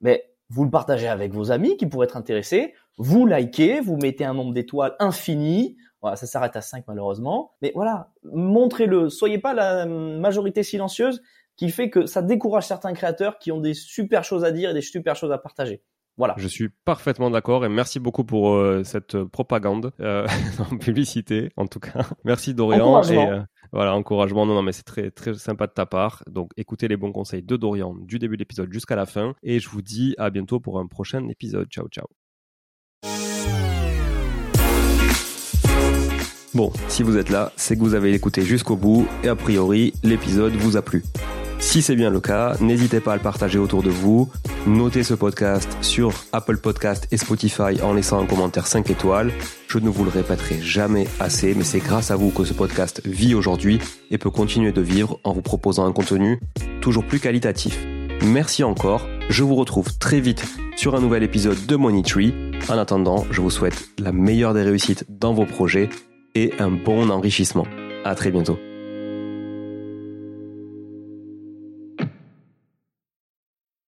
mais vous le partagez avec vos amis qui pourraient être intéressés, vous likez, vous mettez un nombre d'étoiles infini, voilà, ça s'arrête à 5 malheureusement. Mais voilà, montrez-le. Soyez pas la majorité silencieuse qui fait que ça décourage certains créateurs qui ont des super choses à dire et des super choses à partager. Voilà. Je suis parfaitement d'accord et merci beaucoup pour euh, cette propagande euh, en publicité en tout cas. Merci Dorian et euh, voilà encouragement. Non non mais c'est très très sympa de ta part. Donc écoutez les bons conseils de Dorian du début de l'épisode jusqu'à la fin et je vous dis à bientôt pour un prochain épisode. Ciao ciao. Bon, si vous êtes là, c'est que vous avez écouté jusqu'au bout et a priori, l'épisode vous a plu. Si c'est bien le cas, n'hésitez pas à le partager autour de vous. Notez ce podcast sur Apple Podcast et Spotify en laissant un commentaire 5 étoiles. Je ne vous le répéterai jamais assez, mais c'est grâce à vous que ce podcast vit aujourd'hui et peut continuer de vivre en vous proposant un contenu toujours plus qualitatif. Merci encore. Je vous retrouve très vite sur un nouvel épisode de Money Tree. En attendant, je vous souhaite la meilleure des réussites dans vos projets et un bon enrichissement. À très bientôt.